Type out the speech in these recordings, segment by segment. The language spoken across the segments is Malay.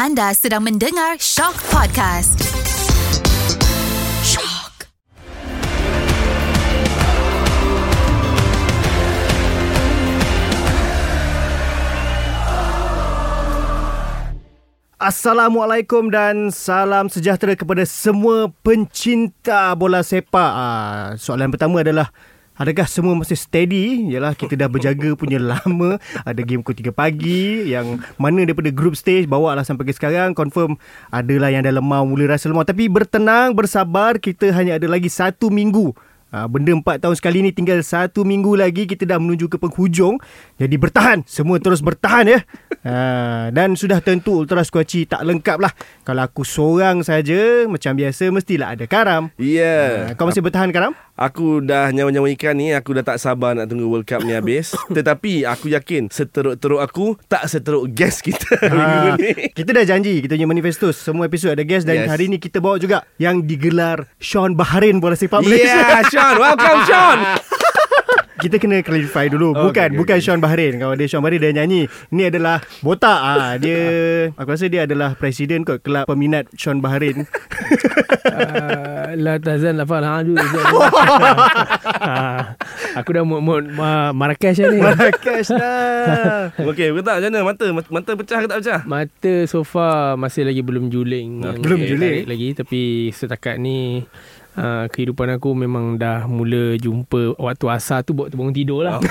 Anda sedang mendengar Shock Podcast. Shock. Assalamualaikum dan salam sejahtera kepada semua pencinta bola sepak. Ah, soalan pertama adalah Adakah semua masih steady? Yalah kita dah berjaga punya lama. Ada game pukul 3 pagi yang mana daripada group stage bawa lah sampai ke sekarang. Confirm adalah yang dah lemah mula rasa lemah. Tapi bertenang, bersabar. Kita hanya ada lagi satu minggu Ha, benda empat tahun sekali ni tinggal satu minggu lagi kita dah menuju ke penghujung. Jadi bertahan. Semua terus bertahan ya. Ha, dan sudah tentu Ultra Squatchy tak lengkap lah. Kalau aku seorang saja macam biasa mestilah ada Karam. Ya. Yeah. Ha, kau masih bertahan Karam? Aku dah nyawa-nyawa ikan ni Aku dah tak sabar nak tunggu World Cup ni habis Tetapi aku yakin Seteruk-teruk aku Tak seteruk guest kita ha, Kita dah janji Kita punya manifesto Semua episod ada guest Dan yes. hari ni kita bawa juga Yang digelar Sean Bahrain Bola Sepak Malaysia Yeah Sean. Welcome Sean. Kita kena clarify dulu. Oh, bukan okay, bukan okay. Sean Bahrain. Kalau dia Sean Bahrain dia nyanyi. Ni adalah botak. Ah dia aku rasa dia adalah presiden kot kelab peminat Sean Bahrain. La tazan la fal hadu aku dah mood mood Marrakesh ni. Marrakesh dah. Okey betul. Macam mana? Mata mata pecah ke tak pecah? Mata so far masih lagi belum juling. Okay. belum juling? Lagi tapi setakat ni Uh, kehidupan aku memang dah mula jumpa waktu asar tu buat bangun tidur lah. Oh.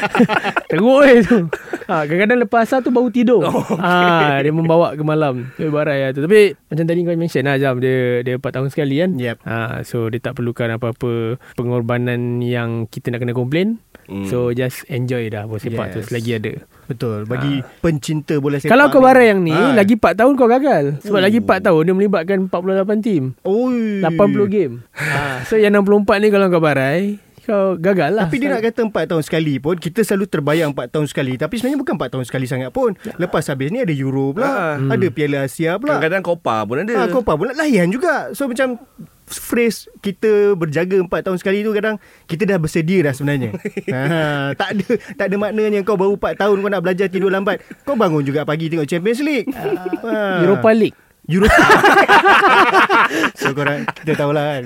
Teruk eh tu. Ha, kadang-kadang lepas asar tu baru tidur. Oh, okay. ha, dia membawa ke malam. Ibarat ya tu. Tapi macam tadi kau mention lah jam dia dia 4 tahun sekali kan. Yep. Ha, so dia tak perlukan apa-apa pengorbanan yang kita nak kena komplain. Mm. So just enjoy dah bola sepak yes. tu selagi ada. Betul. Bagi ha. pencinta bola sepak. Kalau kau barang yang ni ha. lagi 4 tahun kau gagal. Sebab Ooh. lagi 4 tahun dia melibatkan 48 tim. Oi. 80 game. ha. So yang 64 ni kalau kau barai kau gagal lah Tapi dia nak kata 4 tahun sekali pun Kita selalu terbayang 4 tahun sekali Tapi sebenarnya bukan 4 tahun sekali sangat pun Lepas habis ni ada Euro pula ha. Ada Piala Asia pula Kadang-kadang Copa pun ada ha, Copa pun nak layan juga So macam phrase kita berjaga 4 tahun sekali tu kadang kita dah bersedia dah sebenarnya. ha, tak ada tak ada maknanya kau baru 4 tahun kau nak belajar tidur lambat. Kau bangun juga pagi tengok Champions League. Ha. Europa League. Europa So korang Kita tahulah kan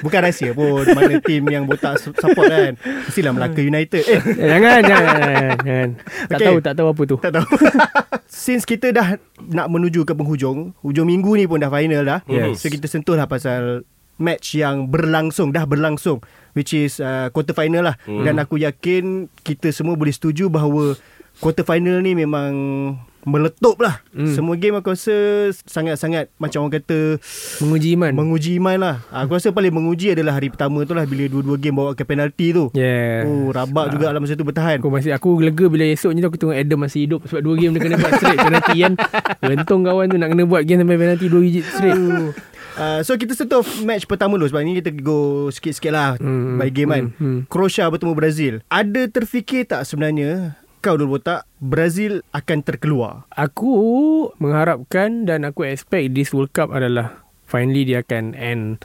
Bukan rahsia pun Mana tim yang botak support kan Mestilah Melaka United eh. Jangan Jangan, jangan. Tak okay. tahu Tak tahu apa tu Tak tahu Since kita dah Nak menuju ke penghujung Hujung minggu ni pun dah final dah yes. So kita sentuh lah pasal match yang berlangsung dah berlangsung which is uh, quarter final lah hmm. dan aku yakin kita semua boleh setuju bahawa quarter final ni memang meletup lah hmm. Semua game aku rasa Sangat-sangat Macam orang kata Menguji iman Menguji iman lah Aku rasa paling menguji adalah Hari pertama tu lah Bila dua-dua game Bawa ke penalti tu yeah. Oh rabak ha. juga lah Masa tu bertahan Aku masih Aku lega bila esoknya tu Aku tengok Adam masih hidup Sebab dua game dia kena buat straight Penalti kan Lentung kawan tu Nak kena buat game Sampai penalti Dua digit straight Uh, so kita sentuh match pertama dulu. Sebab ni kita go sikit-sikit lah hmm, By game kan. hmm, hmm. Croatia bertemu Brazil. Ada terfikir tak sebenarnya Kau dulu botak Brazil akan terkeluar? Aku mengharapkan Dan aku expect This World Cup adalah Finally dia akan end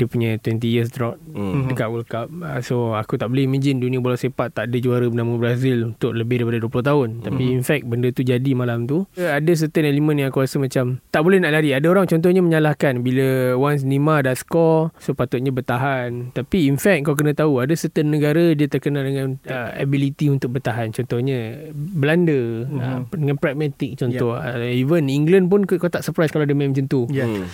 dia punya 20 years drought mm. dekat World Cup. Uh, so aku tak boleh imagine dunia bola sepak tak ada juara bernama Brazil untuk lebih daripada 20 tahun. Mm. Tapi in fact benda tu jadi malam tu. Ada certain elemen yang aku rasa macam tak boleh nak lari. Ada orang contohnya menyalahkan bila once Nima dah score so patutnya bertahan. Tapi in fact kau kena tahu ada certain negara dia terkenal dengan uh, ability untuk bertahan. Contohnya Belanda mm. uh, dengan pragmatic contoh. Yeah. Uh, even England pun kau tak surprise kalau dia main macam tu. Yeah. Mm.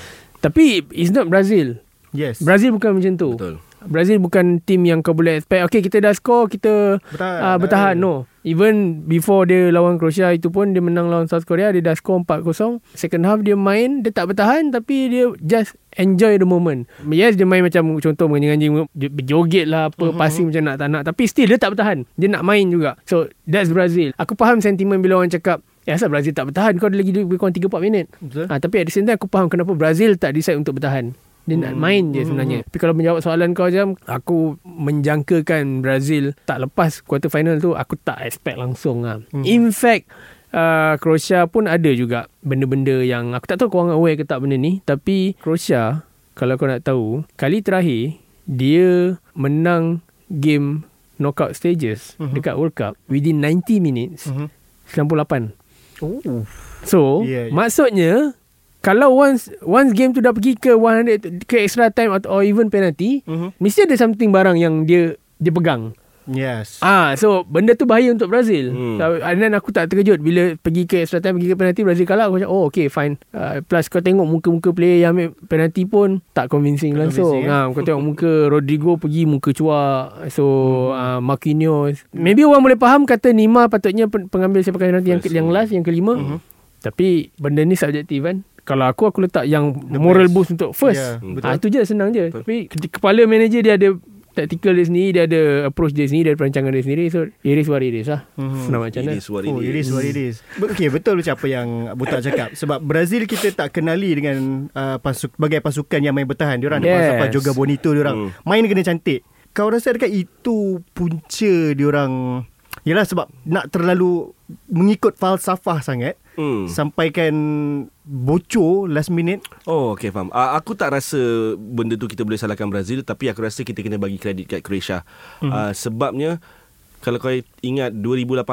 Tapi it's not Brazil. Yes. Brazil bukan macam tu. Betul. Brazil bukan tim yang kau boleh expect. Okay, kita dah score, kita bertahan. Uh, bertahan. No. Even before dia lawan Croatia itu pun dia menang lawan South Korea, dia dah score 4-0. Second half dia main, dia tak bertahan tapi dia just enjoy the moment. Yes, dia main macam contoh menganjing-anjing, berjoget lah, apa, uh-huh. passing macam nak tak nak. Tapi still dia tak bertahan. Dia nak main juga. So, that's Brazil. Aku faham sentimen bila orang cakap, Ya, asal Brazil tak bertahan Kau ada lagi lebih kurang 3-4 minit ha, Tapi at the same time Aku faham kenapa Brazil tak decide untuk bertahan dia hmm. nak main je hmm. sebenarnya. Hmm. Tapi kalau menjawab soalan kau jam, aku menjangkakan Brazil tak lepas quarter final tu, aku tak expect langsung lah. Hmm. In fact, uh, Croatia pun ada juga benda-benda yang aku tak tahu kau orang aware ke tak benda ni. Tapi Croatia, kalau kau nak tahu, kali terakhir dia menang game knockout stages uh-huh. dekat World Cup within 90 minutes uh-huh. 98. Oh. So Yeah, yeah. maksudnya kalau once once game tu dah pergi ke 100 ke extra time atau or even penalty, Mhm. mesti ada something barang yang dia dia pegang. Yes. Ah, so benda tu bahaya untuk Brazil. Hmm. Hmm. And then aku tak terkejut bila pergi ke extra time, pergi ke penalty Brazil kalah aku macam oh okay fine. Uh, plus kau tengok muka-muka player yang ambil penalty pun tak convincing Tak langsung. convincing, eh? Ha, kau tengok muka Rodrigo pergi muka cuak. So Hmm. uh, Marquinhos. Maybe orang boleh faham kata Nima patutnya pen- pengambil sepakan penalty yang, ke- yang last yang kelima. Mhm. Tapi benda ni subjektif kan. Kalau aku aku letak yang The moral best. boost untuk first. Ya, Hmm, betul. Ah itu je senang je. Betul. Tapi ke- kepala manager dia ada tactical dia sendiri, dia ada approach dia sendiri, dia ada perancangan dia sendiri. So it is what it is lah. Mhm. Senang macam mana. It is what Oh, it it is. is what it is. But, okay, betul macam apa yang Butak cakap. Sebab Brazil kita tak kenali dengan uh, pasuk, bagai pasukan yang main bertahan. Diorang ada Yes. falsafah joga bonito diorang. Hmm. Main kena cantik. Kau rasa dekat itu punca diorang Yalah sebab nak terlalu mengikut falsafah sangat Hmm. sampaikan bocor last minute. Oh, okay, faham. Uh, aku tak rasa benda tu kita boleh salahkan Brazil tapi aku rasa kita kena bagi kredit kat Croatia. Mm-hmm. Uh, sebabnya kalau kau ingat 2018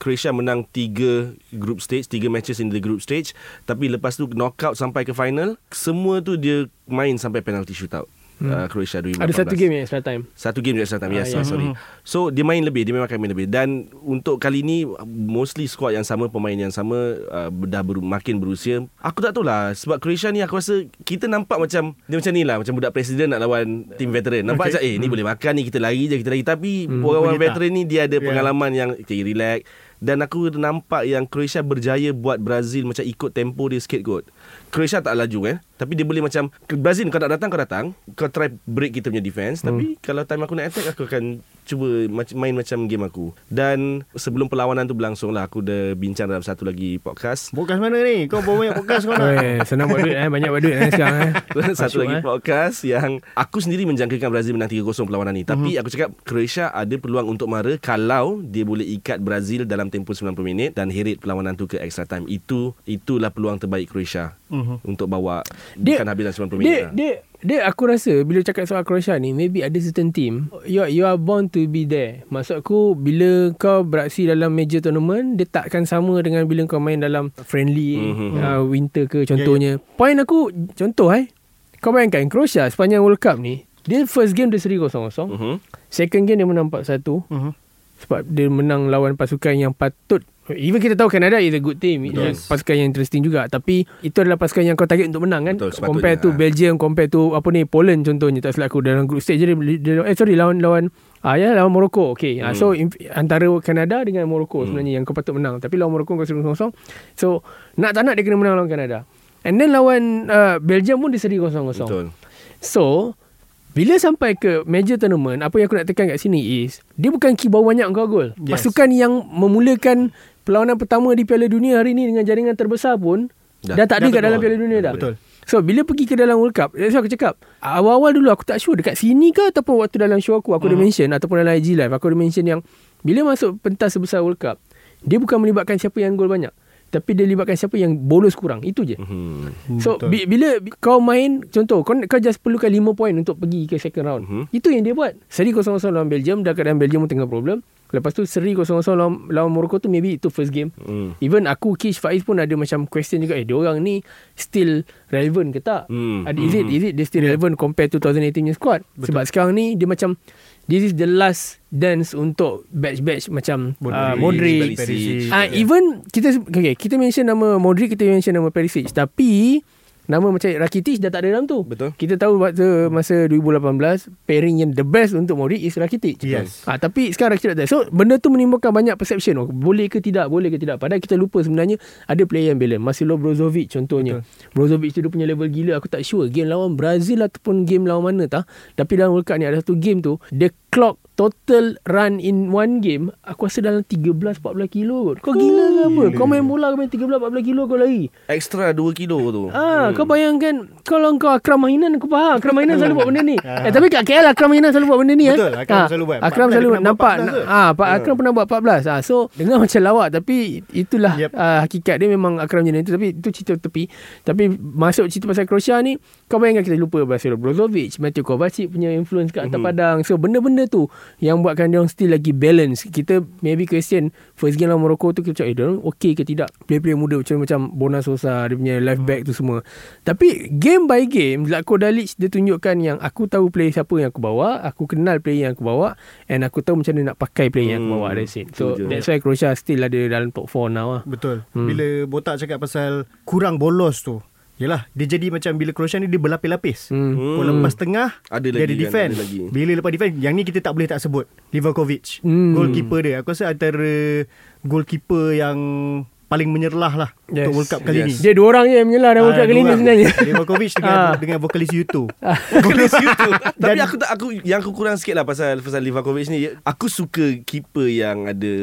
Croatia menang 3 group stage, 3 matches in the group stage tapi lepas tu knockout sampai ke final, semua tu dia main sampai penalty shootout. Uh, Croatia 2018. Ada satu game yang extra time. Satu game je extra time. Ah, Yes, ya. ah, sorry. So dia main lebih, dia memang akan main lebih. Dan untuk kali ni mostly squad yang sama, pemain yang sama uh, dah ber, makin berusia. Aku tak tahu lah sebab Croatia ni aku rasa kita nampak macam dia macam ni lah, macam budak presiden nak lawan tim veteran. Nampak Okay. macam eh ni boleh makan ni kita lari je, kita lari tapi Hmm, orang-orang tak. veteran ni dia ada Yeah. pengalaman yang okay, relax dan aku nampak yang Croatia berjaya buat Brazil macam ikut tempo dia sikit kot. Croatia tak laju eh. Tapi dia boleh macam Brazil kau nak datang kau datang, kau try break kita punya defense Hmm. tapi kalau time aku nak attack aku akan cuba main macam game aku. Dan sebelum perlawanan tu berlangsung lah aku dah bincang dalam satu lagi podcast Podcast mana ni? Kau bawa banyak podcast kau nak? Senang buat duit eh. Banyak buat duit eh sekarang eh. satu Masuk, lagi eh. podcast yang aku sendiri menjangkakan Brazil menang 3-0 perlawanan ni. Tapi Mhm. aku cakap Croatia ada peluang untuk mara kalau dia boleh ikat Brazil dalam tempoh 90 minit dan heret perlawanan tu ke extra time. Itu itulah peluang terbaik Croatia Mhm. untuk bawa Dia- bukan habis dalam 90 minit. Dia, lah. dia, dia aku rasa bila cakap soal Croatia ni maybe ada certain team you are, you are born to be there. Maksud aku bila kau beraksi dalam major tournament dia takkan sama dengan bila kau main dalam friendly Mhm. uh, winter ke contohnya. Point aku contoh eh. Kau bayangkan Croatia sepanjang World Cup ni dia first game dia seri 0-0. Mhm. Second game dia menang 4-1 Mhm. sebab dia menang lawan pasukan yang patut Even kita tahu Canada is a good team Betul. Yes. Pasukan yang interesting juga Tapi itu adalah pasukan yang kau target untuk menang kan Betul. Compare to Belgium Compare to apa ni Poland contohnya Tak silap aku Dalam group stage dia, dia Eh sorry lawan lawan Ah ya lawan Morocco Okay hmm. ah, So in, antara Canada dengan Morocco hmm. sebenarnya Yang kau patut menang Tapi lawan Morocco kau seri kosong So nak tak nak dia kena menang lawan Canada And then lawan uh, Belgium pun dia seri kosong-kosong Betul. So bila sampai ke major tournament Apa yang aku nak tekan kat sini is Dia bukan bawa banyak kau gol Yes. Pasukan yang memulakan Perlawanan pertama di Piala Dunia hari ni Dengan jaringan terbesar pun Dah- Dah, tak ada dah kat dalam. Piala Dunia dah Betul. So bila pergi ke dalam World Cup That's why aku cakap Awal-awal dulu aku tak sure Dekat sini ke Ataupun waktu dalam show aku Aku Hmm. dah mention Ataupun dalam IG Live Aku dah mention yang Bila masuk pentas sebesar World Cup Dia bukan melibatkan siapa yang gol banyak Tapi dia libatkan siapa yang bolos kurang Itu je Mhm. So Betul. bi- bila bi- kau main contoh kau kau just perlukan 5 point untuk pergi ke second round. Mhm. Itu yang dia buat. Seri 0-0 lawan Belgium dah keadaan Belgium pun tengah problem. Lepas tu seri 0-0 lawan, lawan Morocco tu maybe itu first game. Hmm. Even aku Kish Faiz pun ada macam question juga eh dia orang ni still relevant ke tak? Hmm. Ada is it is it they still relevant compare to 2018 punya squad? Betul. Sebab sekarang ni dia macam this is the last dance untuk batch-batch macam uh, Modric, Perisic. Ah uh, even kita okay, kita mention nama Modric, kita mention nama Perisic tapi nama macam Rakitic dah tak ada dalam tu. Betul. Kita tahu waktu masa 2018 pairing yang the best untuk Modric is Rakitic. Yes. Ah tapi sekarang Rakitic tak ada. So benda tu menimbulkan banyak perception. Oh, boleh ke tidak, boleh ke tidak. Padahal kita lupa sebenarnya ada player yang balance. Marcelo Brozovic contohnya. Betul. Brozovic tu dia punya level gila. Aku tak sure game lawan Brazil ataupun game lawan mana tah. Tapi dalam World Cup ni ada satu game tu dia clock total run in one game aku rasa dalam 13 14 kilo kot. Kau gila ke apa? Kau main bola kau main 13 14 kilo kau lari. Extra 2 kilo tu. Ah, kau bayangkan kalau kau Akram Mahinan aku faham. Akram Mahinan selalu buat benda ni. eh, tapi kat KL Akram Mahinan selalu buat benda ni Betul, eh. Akram Ah, selalu buat. Akram 14 selalu nampak buat 14 ke? ah Pak Akram pernah buat 14. Ah so dengar macam lawak tapi itulah Yep. ah, hakikat dia memang Akram macam itu tapi itu cerita tepi. Tapi masuk cerita pasal Croatia ni kau bayangkan kita lupa Marcelo Brozovic, Mateo Kovacic punya influence kat atas Mhm. padang. So benda-benda tu yang buatkan dia orang still lagi balance. Kita maybe question first game lawan Morocco tu kita cakap eh dia orang okey ke tidak? Player-player muda macam macam Bona Sosa dia punya left back tu semua. Tapi game by game Zlatko Dalic dia tunjukkan yang aku tahu player siapa yang aku bawa, aku kenal player yang aku bawa and aku tahu macam mana nak pakai player yang aku bawa that's it. So Setuju. that's why Croatia still ada dalam top 4 now lah. Betul. Hmm. Bila botak cakap pasal kurang bolos tu. Yalah, dia jadi macam bila Croatia ni dia berlapis-lapis. Hmm. Hmm. lepas tengah Ada dia lagi ada kan, defend. ada lagi. Bila lepas defend, yang ni kita tak boleh tak sebut. Livakovic. Hmm. Goalkeeper dia. Aku rasa antara goalkeeper yang paling menyerlah lah Yes. untuk World Cup kali Yes. ni. Dia dua orang je yang menyelah dalam World Cup Ah, kali dua ni sebenarnya. Livakovic dengan Ah. dengan vokalis U2. Vokalis itu. Tapi Dan- aku tak aku yang aku kurang sikit lah pasal pasal Livakovic ni. Aku suka keeper yang ada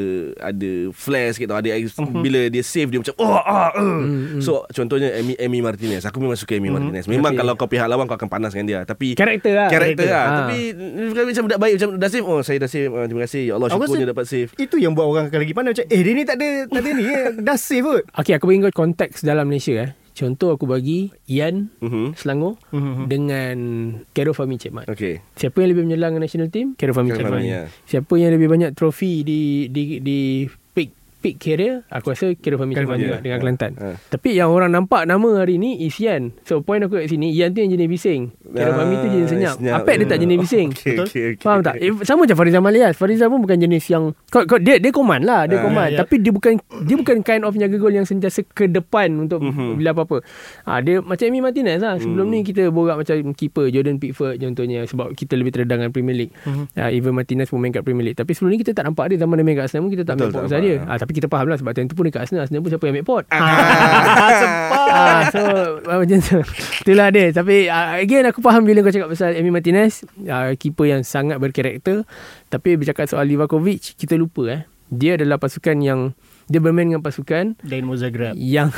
ada flair sikit tau. Ada Mhm. bila dia save dia macam oh ah uh. Hmm, So contohnya Emi Emi Martinez. Aku memang suka Emi Martinez. Memang Okay. kalau kau pihak lawan kau akan panas dengan dia. Tapi Karakter lah. karakter lah. Ah. Tapi Livakovic macam budak baik macam dah save. Oh saya dah save. Ah, terima kasih. Ya Allah syukurnya rasa- dapat save. Itu yang buat orang akan lagi pandai macam eh dia ni tak ada tak ada ni eh. dah save kot. Okay, aku bagi kau konteks dalam Malaysia eh. Contoh aku bagi Ian Mhm. Selangor Mhm. dengan Kero Fahmi Cekmat. Okay. Siapa yang lebih menyelang dengan national team? Kero Fahmi Cekmat. Fahmi, ya. Siapa yang lebih banyak trofi di di di peak career? Aku rasa Khairul Cekmat Fahmi, juga dengan Ha. Kelantan. Ha. Tapi yang orang nampak nama hari ni is Ian. So point aku kat sini, Ian tu yang jenis bising. Kero Ah, Fahmi tu jenis senyap. senyap. Apek dia tak jenis bising. Okay, Betul? okay, okay. Faham tak? Eh, sama macam Farizal Malias. Farizal pun bukan jenis yang kau, kau, dia dia command lah, dia Ah, command. ya. Tapi dia bukan dia bukan kind of jaga gol yang sentiasa ke depan untuk Mhm. bila apa-apa. Ah dia macam Emi Martinez lah. Sebelum Hmm. ni kita borak macam keeper Jordan Pickford contohnya sebab kita lebih terdedah dengan Premier League. Mhm. Ah even Martinez pun main kat Premier League. Tapi sebelum ni kita tak nampak dia zaman dia main kat Arsenal pun kita tak Betul, pot tak pasal dia. nampak. Ah tapi kita faham lah sebab time tu pun dekat Arsenal, Arsenal pun siapa yang ambil pot. Ah, Ah, so ah, macam tu. Itulah dia. Tapi uh, again aku faham bila kau cakap pasal Emi Martinez, uh, keeper yang sangat berkarakter. Tapi bercakap soal Livakovic, kita lupa eh. Dia adalah pasukan yang dia bermain dengan pasukan Dynamo Zagreb. yang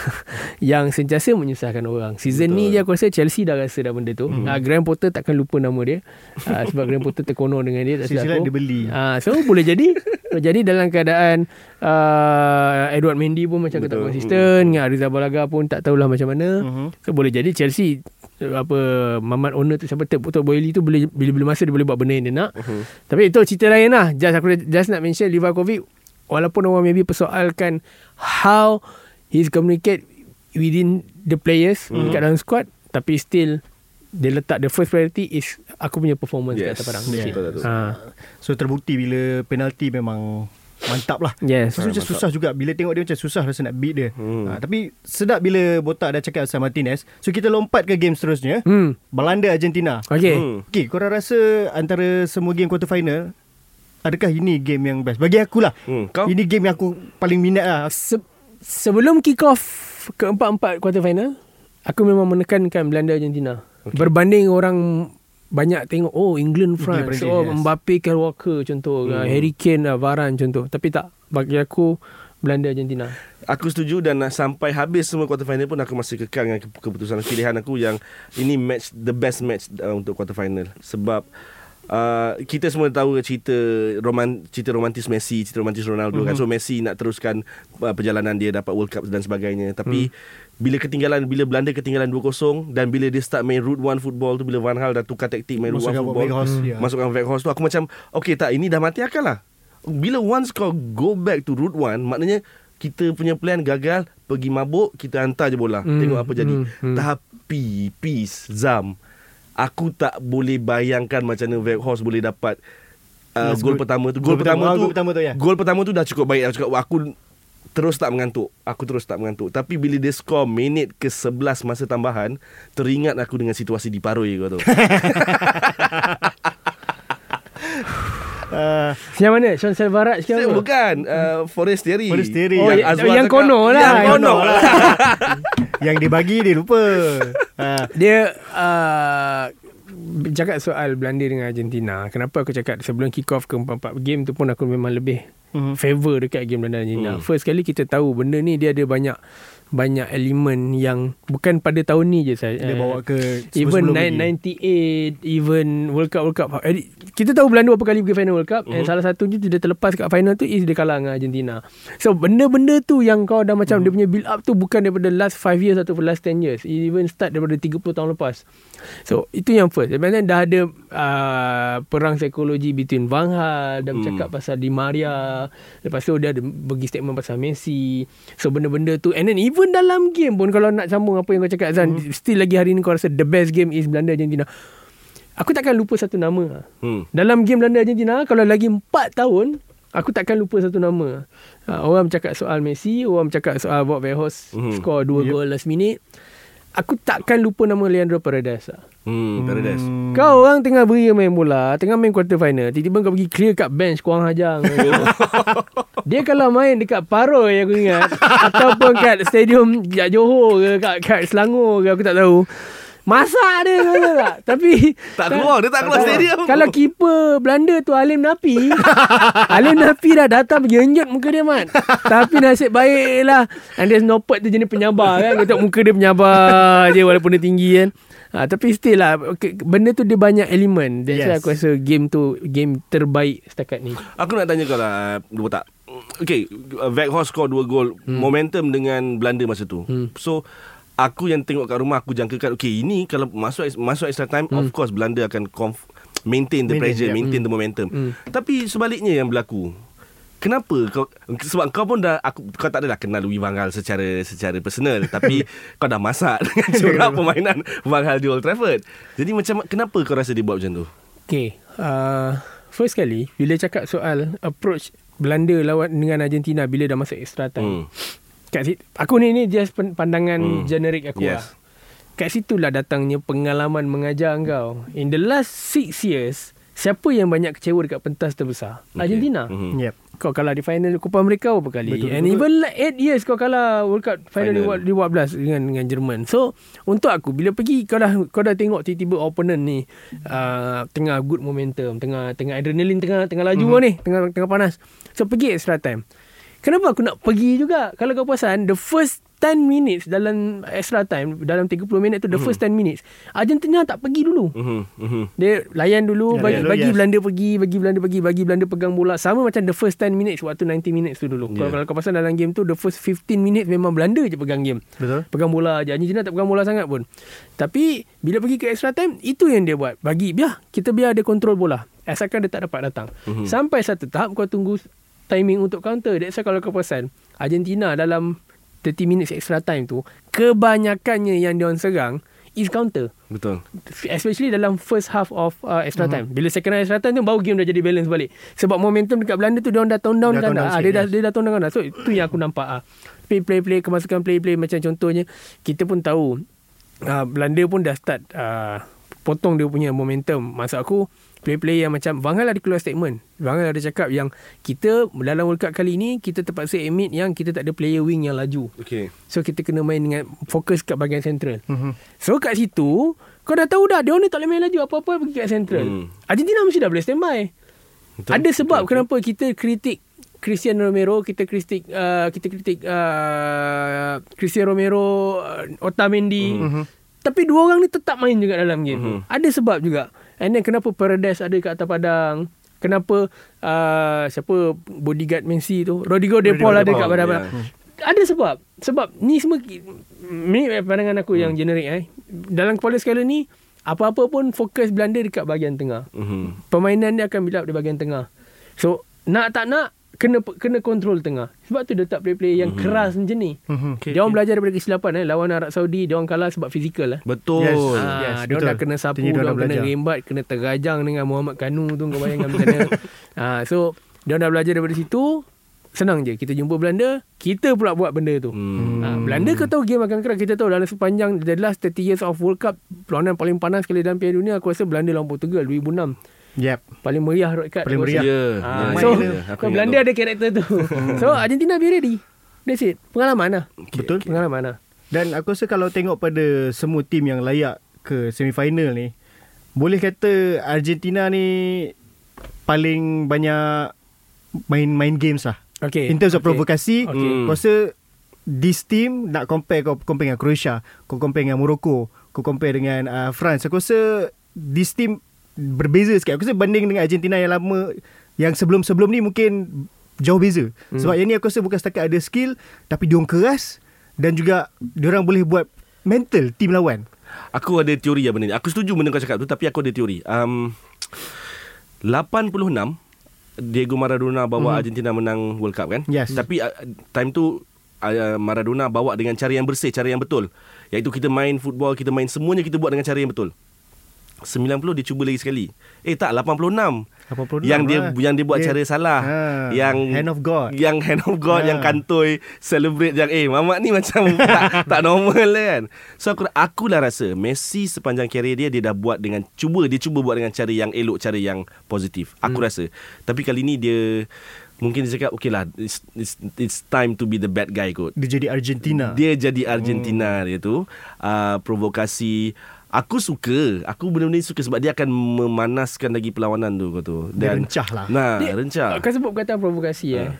yang sentiasa menyusahkan orang. Season Betul. ni je aku rasa Chelsea dah rasa dah benda tu. Mm. Uh, Graham Potter takkan lupa nama dia. Uh, sebab Graham Potter terkono dengan dia tak silap aku. dia beli. Ah, so boleh jadi boleh jadi dalam keadaan uh, Edward Mendy pun macam tak konsisten, dengan Ariza Balaga pun tak tahulah macam mana. Mhm. So boleh jadi Chelsea apa Mamat owner tu siapa Ted Tok Boyle tu boleh bila-bila masa dia boleh buat benda yang dia nak. Mhm. Tapi itu cerita lain lah. Just aku just nak mention Livakovic walaupun orang maybe persoalkan how he's communicate within the players Mhm. dekat dalam squad tapi still dia letak the first priority is aku punya performance Yes. kat atas padang. Yeah. Betul, betul. Ha. So terbukti bila penalti memang mantap lah. Yes. So, macam susah juga Bila tengok dia macam susah Rasa nak beat dia Hmm. ha, Tapi sedap bila Botak dah cakap Pasal Martinez So kita lompat ke game seterusnya Hmm. Belanda Argentina Okay. Hmm. Okay korang rasa Antara semua game quarter final Adakah ini game yang best Bagi aku lah Hmm. Kau? Ini game yang aku Paling minat lah Se- sebelum kick off keempat-empat quarter final, aku memang menekankan Belanda Argentina. Okay. Berbanding orang banyak tengok oh England France Brazil, oh yes. Mbappe Kyle Walker contoh hmm. Harry Kane Varane contoh tapi tak bagi aku Belanda Argentina Aku setuju dan sampai habis semua quarter final pun aku masih kekal dengan ke- keputusan pilihan aku yang ini match the best match uh, untuk quarter final sebab Uh, kita semua tahu cerita roman cerita romantis Messi, cerita romantis Ronaldo mm-hmm. kan. So Messi nak teruskan uh, perjalanan dia dapat World Cup dan sebagainya. Tapi mm. bila ketinggalan bila Belanda ketinggalan 2-0 dan bila dia start main route 1 football tu bila Van Gaal dah tukar taktik main route 1 Masukkan football. Weghorst, ya. Masukkan Weghorst tu aku macam okay tak ini dah mati akal lah. Bila once kau go back to route 1 maknanya kita punya plan gagal pergi mabuk kita hantar je bola Hmm, tengok apa jadi hmm. tapi peace zam aku tak boleh bayangkan macam mana Weghorst boleh dapat uh, Yes, gol pertama tu. Gol pertama pertama, tu gol pertama tu, ya. gol pertama tu dah cukup baik. Aku cakap aku terus tak mengantuk. Aku terus tak mengantuk. Tapi bila dia skor minit ke 11 masa tambahan teringat aku dengan situasi di Paroi kau tahu uh, Yang mana? Sean Selvaraj ke Saya apa? bukan uh, Forestieri Forestieri. Oh, yang- Azwar yang cakap- kono lah. Yang kono lah Yang dia bagi dia lupa uh, Dia uh, Cakap soal Belanda dengan Argentina Kenapa aku cakap Sebelum kick off ke empat-empat game tu pun Aku memang lebih Mhm. Favor dekat game Belanda Argentina Hmm. First kali kita tahu Benda ni dia ada banyak banyak elemen yang bukan pada tahun ni je saya. Dia bawa ke even sebelum-sebelum lagi. 98 even World Cup World Cup. Eh, Kita tahu Belanda berapa kali pergi final World Cup uh-huh. and salah satunya tu dia terlepas kat final tu is dia kalah dengan Argentina. So benda-benda tu yang kau dah macam uh-huh. dia punya build up tu bukan daripada last 5 years atau last 10 years. It even start daripada 30 tahun lepas. So itu yang first. Sebenarnya dah ada uh, perang psikologi between Van Gaal dan Hmm. bercakap pasal Di Maria. Lepas tu dia ada bagi statement pasal Messi. So benda-benda tu and then even dalam game pun kalau nak sambung apa yang kau cakap Azan hmm. still lagi hari ni kau rasa the best game is Belanda Argentina. Aku takkan lupa satu nama. Hmm. Dalam game Belanda Argentina kalau lagi 4 tahun aku takkan lupa satu nama. Uh, orang bercakap soal Messi, orang bercakap soal Wout Weghorst Mhm. score 2 Yep. gol last minute. Aku takkan lupa nama Leandro Paredes. Hmm, Paradise. Hmm. Kau orang tengah beri main bola, tengah main quarter final, tiba-tiba kau pergi clear kat bench kurang hajang. Dia kalau main dekat Paro yang aku ingat ataupun kat stadium kat Johor ke kat, kat Selangor ke aku tak tahu. Masak dia kau tahu tak? Tapi Tak keluar, dia tak keluar stadium. Kalau keeper Belanda tu Alim Napi Alim Napi dah datang pergi enjut muka dia mat Tapi nasib baik lah Andes Nopet tu jenis penyabar kan tengok muka dia penyabar je Walaupun dia tinggi kan ha, Tapi still lah okay, Benda tu dia banyak elemen That's why Yes. aku rasa game tu Game terbaik setakat ni Aku nak tanya kau lah Dua tak Okay Weghorst score 2 gol hmm. Momentum dengan Belanda masa tu Hmm. So Aku yang tengok kat rumah Aku jangkakan Okay ini kalau masuk masuk extra time Hmm. Of course Belanda akan conf, Maintain the Maintain, pressure yeah. Maintain the momentum Hmm. Tapi sebaliknya yang berlaku Kenapa kau sebab kau pun dah aku kau tak adalah kenal Louis van Gaal secara secara personal tapi kau dah masak dengan corak permainan Van Gaal di Old Trafford. Jadi macam kenapa kau rasa dia buat macam tu? Okay uh, First kali Bila cakap soal Approach Belanda lawan dengan Argentina Bila dah masuk extra time Hmm. Kat situ, aku ni ni just pandangan Hmm. generik aku Yes. yes. lah. Kat situlah datangnya pengalaman mengajar kau. In the last six years, siapa yang banyak kecewa dekat pentas terbesar? Okay. Argentina. Mhm. Yep. Kau kalah di final Copa America berapa kali? Betul, And betul, even like 8 years kau kalah World Cup final, Final. final. di 14 dengan dengan Jerman. So, untuk aku bila pergi kau dah kau dah tengok tiba-tiba opponent ni uh, tengah good momentum, tengah tengah adrenaline tengah tengah laju mm-hmm. ni, tengah tengah panas. So pergi extra time. Kenapa aku nak pergi juga? Kalau kau perasan the first 10 minutes dalam extra time dalam 30 minit tu the first 10 minutes Argentina tak pergi dulu. Mhm. Mhm. Dia layan dulu Ya, bagi, dulu, bagi yes. Belanda pergi bagi Belanda pergi bagi Belanda pegang bola sama macam the first 10 minutes waktu 90 minutes tu dulu. Yeah. Kalau kalau kau pasal dalam game tu the first 15 minutes memang Belanda je pegang game. Betul. Pegang bola je. Argentina tak pegang bola sangat pun. Tapi bila pergi ke extra time itu yang dia buat. Bagi biar kita biar dia kontrol bola. Asalkan dia tak dapat datang. Mhm. Sampai satu tahap kau tunggu timing untuk counter. That's why kalau kau perasan Argentina dalam 30 minutes extra time tu kebanyakannya yang dia orang serang is counter Betul. especially dalam first half of uh, extra Mhm. time. Bila second half extra time tu baru game dah jadi balance balik. Sebab momentum dekat Belanda tu dia orang dah tone down Dah kan tone dah. down Ah, sikit, dia dah yes. dia dah tone down kan dah. So itu yang aku nampak ah. Play play play kemasukan play play macam contohnya kita pun tahu uh, Belanda pun dah start uh, potong dia punya momentum. Maksud aku play-play yang macam Van Gaal ada keluar statement. Van Gaal ada cakap yang kita dalam World Cup kali ni kita terpaksa admit yang kita tak ada player wing yang laju. Okay. So kita kena main dengan fokus kat bahagian central. Mhm. So kat situ Kau dah tahu dah Dia orang ni tak boleh main laju Apa-apa pergi kat central Hmm. Argentina mesti dah boleh standby Betul. Ada sebab Betul. kenapa kita kritik Cristiano Romero Kita kritik uh, Kita kritik uh, Cristiano Romero uh, Otamendi Mhm. Tapi dua orang ni tetap main juga dalam game Mhm. Ada sebab juga And then kenapa Paredes ada kat atas padang? Kenapa uh, Siapa Bodyguard Messi tu? Rodrigo De Paul Rodrigo ada kat padang ya. Ada sebab. Sebab ni semua Ni pandangan aku yang generik eh. Dalam kepala skala ni Apa-apa pun fokus Belanda dekat bahagian tengah. Mhm. Permainan dia akan build up di bahagian tengah. So Nak tak nak Kena kena kontrol tengah Sebab tu dia tak play-play yang Mhm. keras macam ni Mhm. Okay, Dia orang okay. belajar daripada kesilapan eh. Lawan Arab Saudi Dia orang kalah sebab fizikal eh. Betul. Yes. Ah, yes, dia orang dah kena sapu, dia orang kena rembat, kena terajang dengan Muhammad Kanu tu kau bayangkan macam mana. ah, so dia orang dah belajar daripada situ. Senang je kita jumpa Belanda, kita pula buat benda tu. Hmm. Ah, Belanda kau tahu game akan keras kita tahu dalam sepanjang the last 30 years of World Cup perlawanan paling panas sekali dalam Piala Dunia aku rasa Belanda lawan Portugal 2006 Yep. paling meriah card Paling meriah. Ya. Ah, ya, so ya. Aku kau ingat Belanda ada karakter tu. so Argentina be ready. That's it. Pengalaman lah. Okay, Betul. okay. Pengalaman lah. Dan aku rasa kalau tengok pada semua tim yang layak ke semifinal ni, boleh kata Argentina ni paling banyak main main games lah. Okay. In terms of okay. provokasi, Okay. Hmm. aku rasa this team nak compare kau compare dengan Croatia, kau compare dengan Morocco, kau compare dengan uh, France. Aku rasa this team berbeza sikit. Aku rasa banding dengan Argentina yang lama yang sebelum-sebelum ni mungkin jauh beza. Hmm. Sebab yang ni aku rasa bukan setakat ada skill tapi diorang keras dan juga diorang boleh buat mental tim lawan. Aku ada teori yang benda ni. Aku setuju benda kau cakap tu tapi aku ada teori. Um, 86 Diego Maradona bawa hmm. Argentina menang World Cup kan? Yes. Tapi uh, time tu uh, Maradona bawa dengan cara yang bersih, cara yang betul. Iaitu kita main football, kita main semuanya kita buat dengan cara yang betul. 90 dia cuba lagi sekali. Eh tak 86. 86 yang dia lah. yang dia buat Dia- cara salah. Ha, yang hand of God. Yang hand of God Ha. yang kantoi celebrate yang eh mamak ni macam tak, tak normal lah kan. So aku aku lah rasa Messi sepanjang karier dia dia dah buat dengan cuba dia cuba buat dengan cara yang elok, cara yang positif. Aku rasa. Tapi kali ni dia mungkin dia cakap okay lah it's, it's, it's time to be the bad guy kot. Dia jadi Argentina. Dia jadi Argentina hmm. dia tu uh, provokasi Aku suka Aku benda-benda ni suka Sebab dia akan Memanaskan lagi perlawanan tu kau tu. Dia rencah lah. Nah Dia- rencah Kau sebut perkataan provokasi Ha. eh.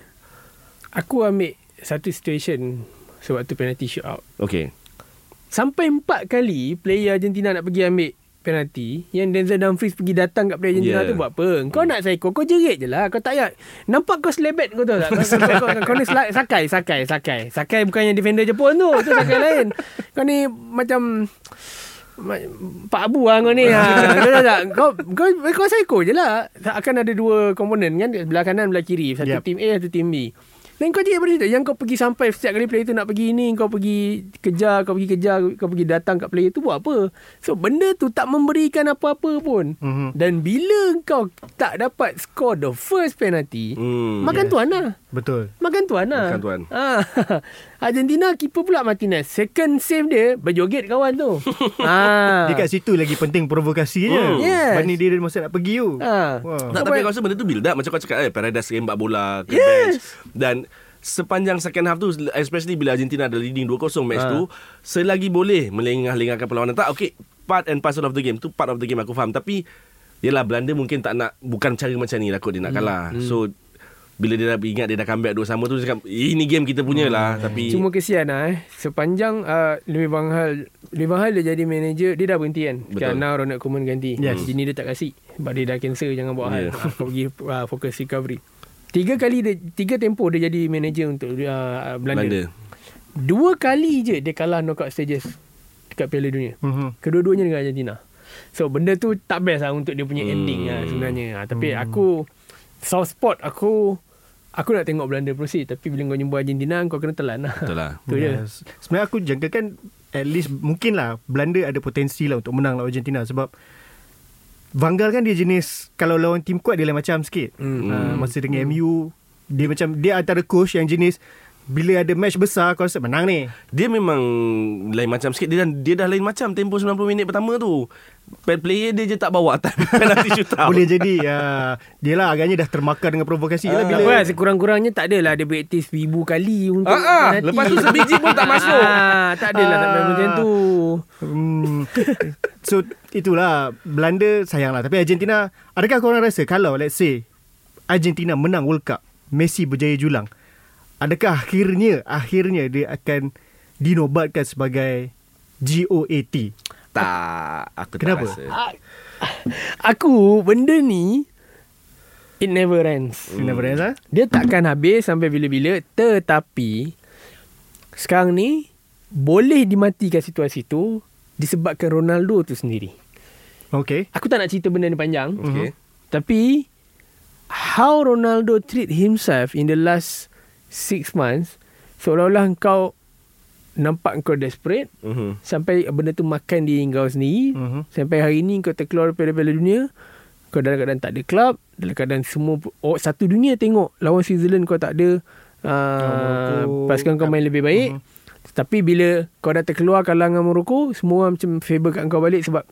Aku ambil satu situation sebab tu penalty shootout. Okay Sampai empat kali player Argentina nak pergi ambil penalti yang Denzel Dumfries pergi datang kat player Argentina Yeah. tu buat apa? Kau nak psycho, kau jerit je lah. Kau tak payah. Nampak kau selebet kau tahu tak? Kau, kau, kau, kau, ni sla- sakai, sakai, sakai. Sakai bukan yang defender Jepun tu. Itu sakai lain. Kau ni macam... Pak Abu lah kau ni ha. Kau tahu tak Kau Kau, kau psycho je lah Akan ada dua komponen kan Belah kanan belah kiri Satu Yep. tim A Satu tim B dan kau pada situ Yang kau pergi sampai Setiap kali player tu nak pergi ni Kau pergi kejar Kau pergi kejar Kau pergi datang kat player tu Buat apa So benda tu tak memberikan apa-apa pun Mhm. Dan bila kau Tak dapat score The first penalty hmm, Makan yes. tuan lah Betul. Makan tuan lah Makan tuan. ha. Argentina Keeper pula Martinez Second save dia Berjoget kawan tu ha. Dia kat situ lagi penting provokasinya. Hmm. Yes. Banding dia masa nak pergi tu. ha. Wah. Tak, tapi aku rasa benda tu build up Macam kau cakap eh, Paradise rembat bola ke Yes. bench Dan Sepanjang second half tu Especially bila Argentina ada leading 2-0 match Ha. tu Selagi boleh Melengah-lengahkan perlawanan Tak okay Part and parcel of the game Tu part of the game aku faham Tapi Yelah Belanda mungkin tak nak Bukan cara macam ni lah Kot dia nak kalah So bila dia dah ingat dia dah comeback dua sama tu dia cakap ini game kita punya lah tapi Cuma kesian lah eh. Sepanjang uh, Louis Van Gaal Louis Van Gaal dia jadi manager Dia dah berhenti kan Betul. Now Ronald Koeman ganti Yes. Jadi dia tak kasih Sebab dia dah cancel Jangan buat hal Yeah. yeah. Kau pergi uh, fokus recovery Tiga kali dia, Tiga tempoh dia jadi manager Untuk uh, Belanda. Belanda Dua kali je Dia kalah knockout stages Dekat Piala Dunia Mhm. Kedua-duanya dengan Argentina So benda tu tak best lah Untuk dia punya Hmm. ending lah sebenarnya ha, Tapi aku Soft spot aku Aku nak tengok Belanda proceed Tapi bila kau jumpa Argentina Kau kena telan lah betul lah Tu je Yes. Sebenarnya aku jangkakan at least mungkin lah Belanda ada potensi lah untuk menang lawan Argentina sebab Van Gaal kan dia jenis kalau lawan tim kuat dia lain macam sikit. Hmm. Uh, masa dengan MU dia macam dia antara coach yang jenis bila ada match besar kau rasa menang ni. Dia memang lain macam sikit dia, dah- dia dah lain macam tempoh 90 minit pertama tu. Pen player dia je tak bawa penalty shootout. Boleh jadi uh, dia lah agaknya dah termakan dengan provokasi lah Ah. Tak bila apa lah, sekurang-kurangnya tak adalah dia beraktif seribu kali untuk ah. penalti. Lepas tu sebiji pun tak masuk. Ah, tak adalah Ah. sampai macam tu. Hmm. So itulah Belanda sayang lah Tapi Argentina Adakah korang rasa Kalau let's say Argentina menang World Cup Messi berjaya julang Adakah akhirnya Akhirnya dia akan Dinobatkan sebagai GOAT tak aku tak Kenapa? rasa. Ah, Aku benda ni it never ends. hmm. Never ends, ha? Dia takkan habis sampai bila-bila tetapi sekarang ni boleh dimatikan situasi tu disebabkan Ronaldo tu sendiri. Okay Aku tak nak cerita benda ni panjang. Okay. Tapi how Ronaldo treat himself in the last six months seolah-olah kau nampak kau desperate Mhm. sampai benda tu makan diri kau sendiri Mhm. sampai hari ni kau terkeluar daripada Piala Dunia kau dalam keadaan tak ada club dalam keadaan semua oh, satu dunia tengok lawan Switzerland kau tak ada uh, pasukan kau main lebih baik Mhm. tapi bila kau dah terkeluar kalah dengan Morocco semua orang macam favor kat kau balik sebab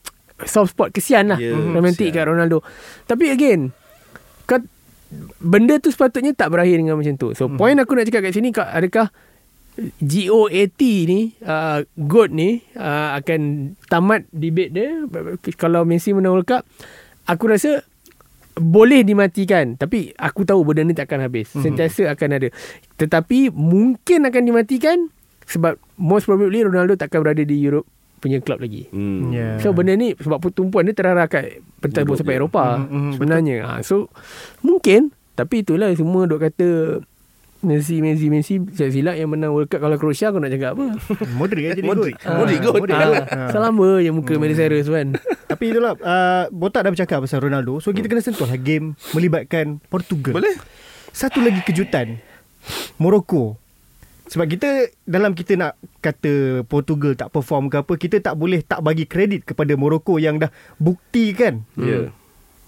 soft spot kesian lah Ya, romantik kesian. kat Ronaldo tapi again kau benda tu sepatutnya tak berakhir dengan macam tu. So point aku nak cakap kat sini adakah GOAT ni uh, GOAT ni uh, akan tamat debate dia? Kalau Messi menang World Cup aku rasa boleh dimatikan. Tapi aku tahu benda ni tak akan habis. Mhm. sentiasa akan ada. Tetapi mungkin akan dimatikan sebab most probably Ronaldo takkan berada di Europe punya club lagi. Hmm. Yeah. So benda ni sebab tumpuan dia terarah kat pentas bola sepak. Eropah Mhm, mhm, sebenarnya. Ha, so mungkin tapi itulah semua duk kata Messi Messi Messi silap yang menang World Cup kalau Croatia kau nak cakap apa? Modric kan jadi Modric. good. Modric Ah. Ha. Selama je muka hmm. Cyrus kan. Tapi itulah uh, Botak dah bercakap pasal Ronaldo So kita kena sentuh lah game Melibatkan Portugal Boleh? Satu lagi kejutan Morocco Sebab kita Dalam kita nak Kata Portugal tak perform ke apa Kita tak boleh Tak bagi kredit Kepada Morocco Yang dah buktikan Ya. Yeah.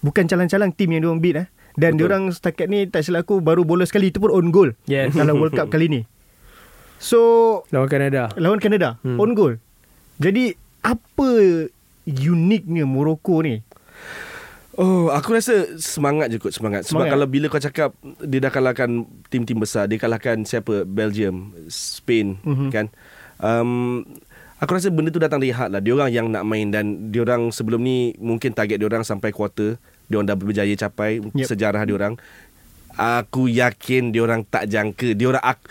Bukan calang-calang Tim yang diorang beat eh. Dan Betul. diorang setakat ni Tak silap aku Baru bola sekali Itu pun on goal Yes. Dalam World Cup kali ni So Lawan Kanada. Lawan Canada Hmm. hmm. On goal Jadi Apa Uniknya Morocco ni Oh, aku rasa semangat je kot semangat. Sebab Semangat. kalau bila kau cakap dia dah kalahkan tim-tim besar, dia kalahkan siapa? Belgium, Spain, Mhm. mm-hmm. kan? Um, aku rasa benda tu datang dari hati lah. Diorang yang nak main dan diorang sebelum ni mungkin target diorang sampai quarter. Diorang dah berjaya capai Yep. yep. sejarah diorang. Aku yakin diorang tak jangka. Diorang ak-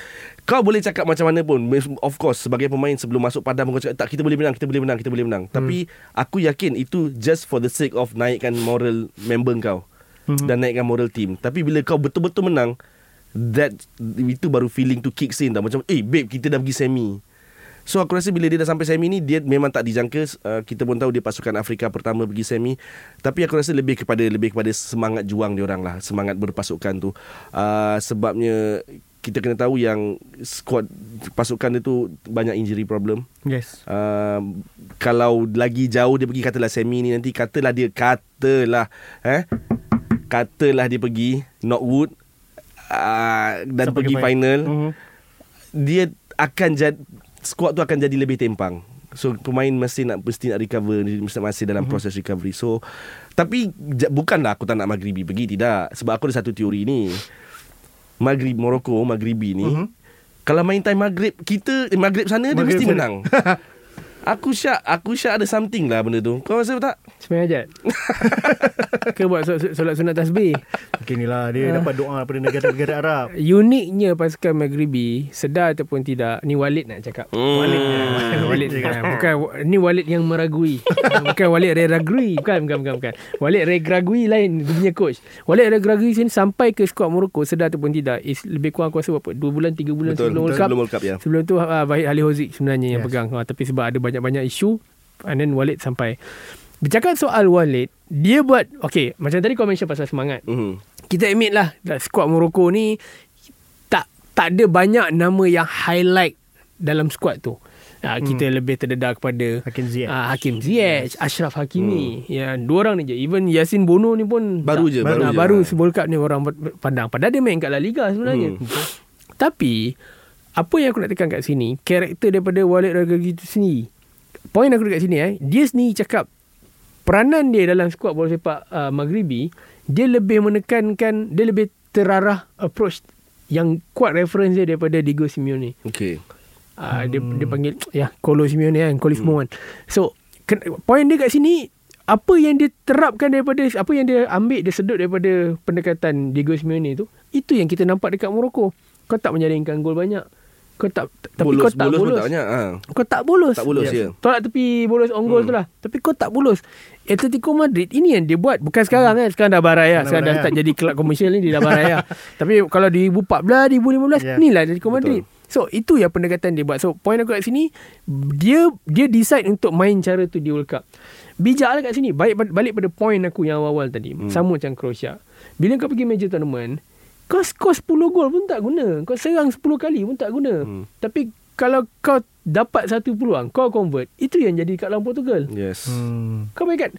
kau boleh cakap macam mana pun. Of course Sebagai pemain Sebelum masuk padam Kau cakap tak Kita boleh menang Kita boleh menang Kita boleh menang. Hmm. Tapi Aku yakin itu Just for the sake of Naikkan moral Member kau. Hmm. Dan naikkan moral team. Tapi bila kau betul-betul menang That Itu baru feeling tu kicks in tau. Macam Eh babe kita dah pergi semi. So aku rasa bila dia dah sampai semi ni Dia memang tak dijangka. Uh, Kita pun tahu dia pasukan Afrika pertama pergi semi. Tapi aku rasa lebih kepada Lebih kepada semangat juang dia orang lah. Semangat berpasukan tu. Uh, Sebabnya Kita kena tahu yang Squad Pasukan dia tu Banyak injury problem Yes uh, Kalau lagi jauh dia pergi Katalah semi ni nanti Katalah dia Katalah eh, Katalah dia pergi Knockwood uh, Dan Sampai pergi final Mhm. dia akan jadi squad tu akan jadi lebih tempang. So pemain mesti nak mesti nak recover mesti masih dalam mm-hmm. proses recovery. So tapi j- bukanlah aku tak nak Maghribi pergi tidak sebab aku ada satu teori ni. Maghrib Morocco Maghribi ni mm-hmm. kalau main time Maghrib kita eh, Maghrib sana dia Maghrib mesti sana. menang. aku syak aku syak ada something lah benda tu. Kau rasa tak? Sembahyang hajat. Ke buat solat, solat sunat tasbih. Okay ni lah Dia dapat doa Daripada negara-negara Arab Uniknya pasukan Maghribi sedar ataupun tidak ni Walid nak cakap. Hmm. Walid. Ah, Walid ah, bukan ni Walid yang meragui. Ah, bukan Walid Regragui. Bukan bukan bukan bukan. Walid Regragui lain dia punya coach. Walid Regragui sini sampai ke skuad Morocco sedar ataupun tidak is lebih kurang aku rasa berapa 2 bulan 3 bulan Betul, sebelum World Cup. sebelum World Cup, ya. Sebelum tu uh, Wahid Halihozik sebenarnya yang Yes. pegang. Ha, tapi sebab ada banyak-banyak isu and then Walid sampai. Bercakap soal Walid, dia buat okay, macam tadi kau mention pasal semangat Mhm. kita admit lah squad Morocco ni tak tak ada banyak nama yang highlight dalam squad tu. Ha, kita lebih terdedah kepada Hakim Ziyech. ah, Hakim Ziyech, Ashraf Hakimi. Ya, dua orang ni je. Even Yasin Bono ni pun Baru tak, je, baru, baru ah, je. baru Ha. World Cup ni orang pandang. Padahal dia main kat La Liga sebenarnya. Hmm. Tapi apa yang aku nak tekan kat sini, karakter daripada Walid Regragui tu sendiri. Poin aku dekat sini eh, dia sendiri cakap peranan dia dalam skuad bola sepak uh, Maghribi, dia lebih menekankan, dia lebih terarah approach yang kuat reference dia daripada Diego Simeone. Okay. Uh, dia dia panggil ya Colo Simeone kan, Colo Simeone. So ken, poin dia kat sini apa yang dia terapkan daripada apa yang dia ambil dia sedut daripada pendekatan Diego Simeone tu, itu yang kita nampak dekat Morocco. Kau tak menjaringkan gol banyak. Kau tak tapi bolos, kau tak bolos, bolos. pun tak banyak. Ha. Kau tak bolos. Tak bolos, ya. Tolak tepi bolos on goal Hmm. tu lah. Tapi kau tak bolos. Atletico Madrid ini yang dia buat. Bukan sekarang kan. Sekarang dah barai lah. Dah Sekarang dah start jadi kelab komersial ni. Dia dah barai lah. Tapi kalau 2014, 2015, Ya. ni lah Atletico Madrid. So itu yang pendekatan dia buat. So point aku kat sini, dia dia decide untuk main cara tu di World Cup. Bijak lah kat sini. Baik balik pada point aku yang awal-awal tadi. Hmm. Sama macam Croatia. Bila kau pergi major tournament, kau skor 10 gol pun tak guna. Kau serang 10 kali pun tak guna. Hmm. Tapi kalau kau dapat satu peluang, kau convert, itu yang jadi kat lawan Portugal. Yes. hmm. Kau bayangkan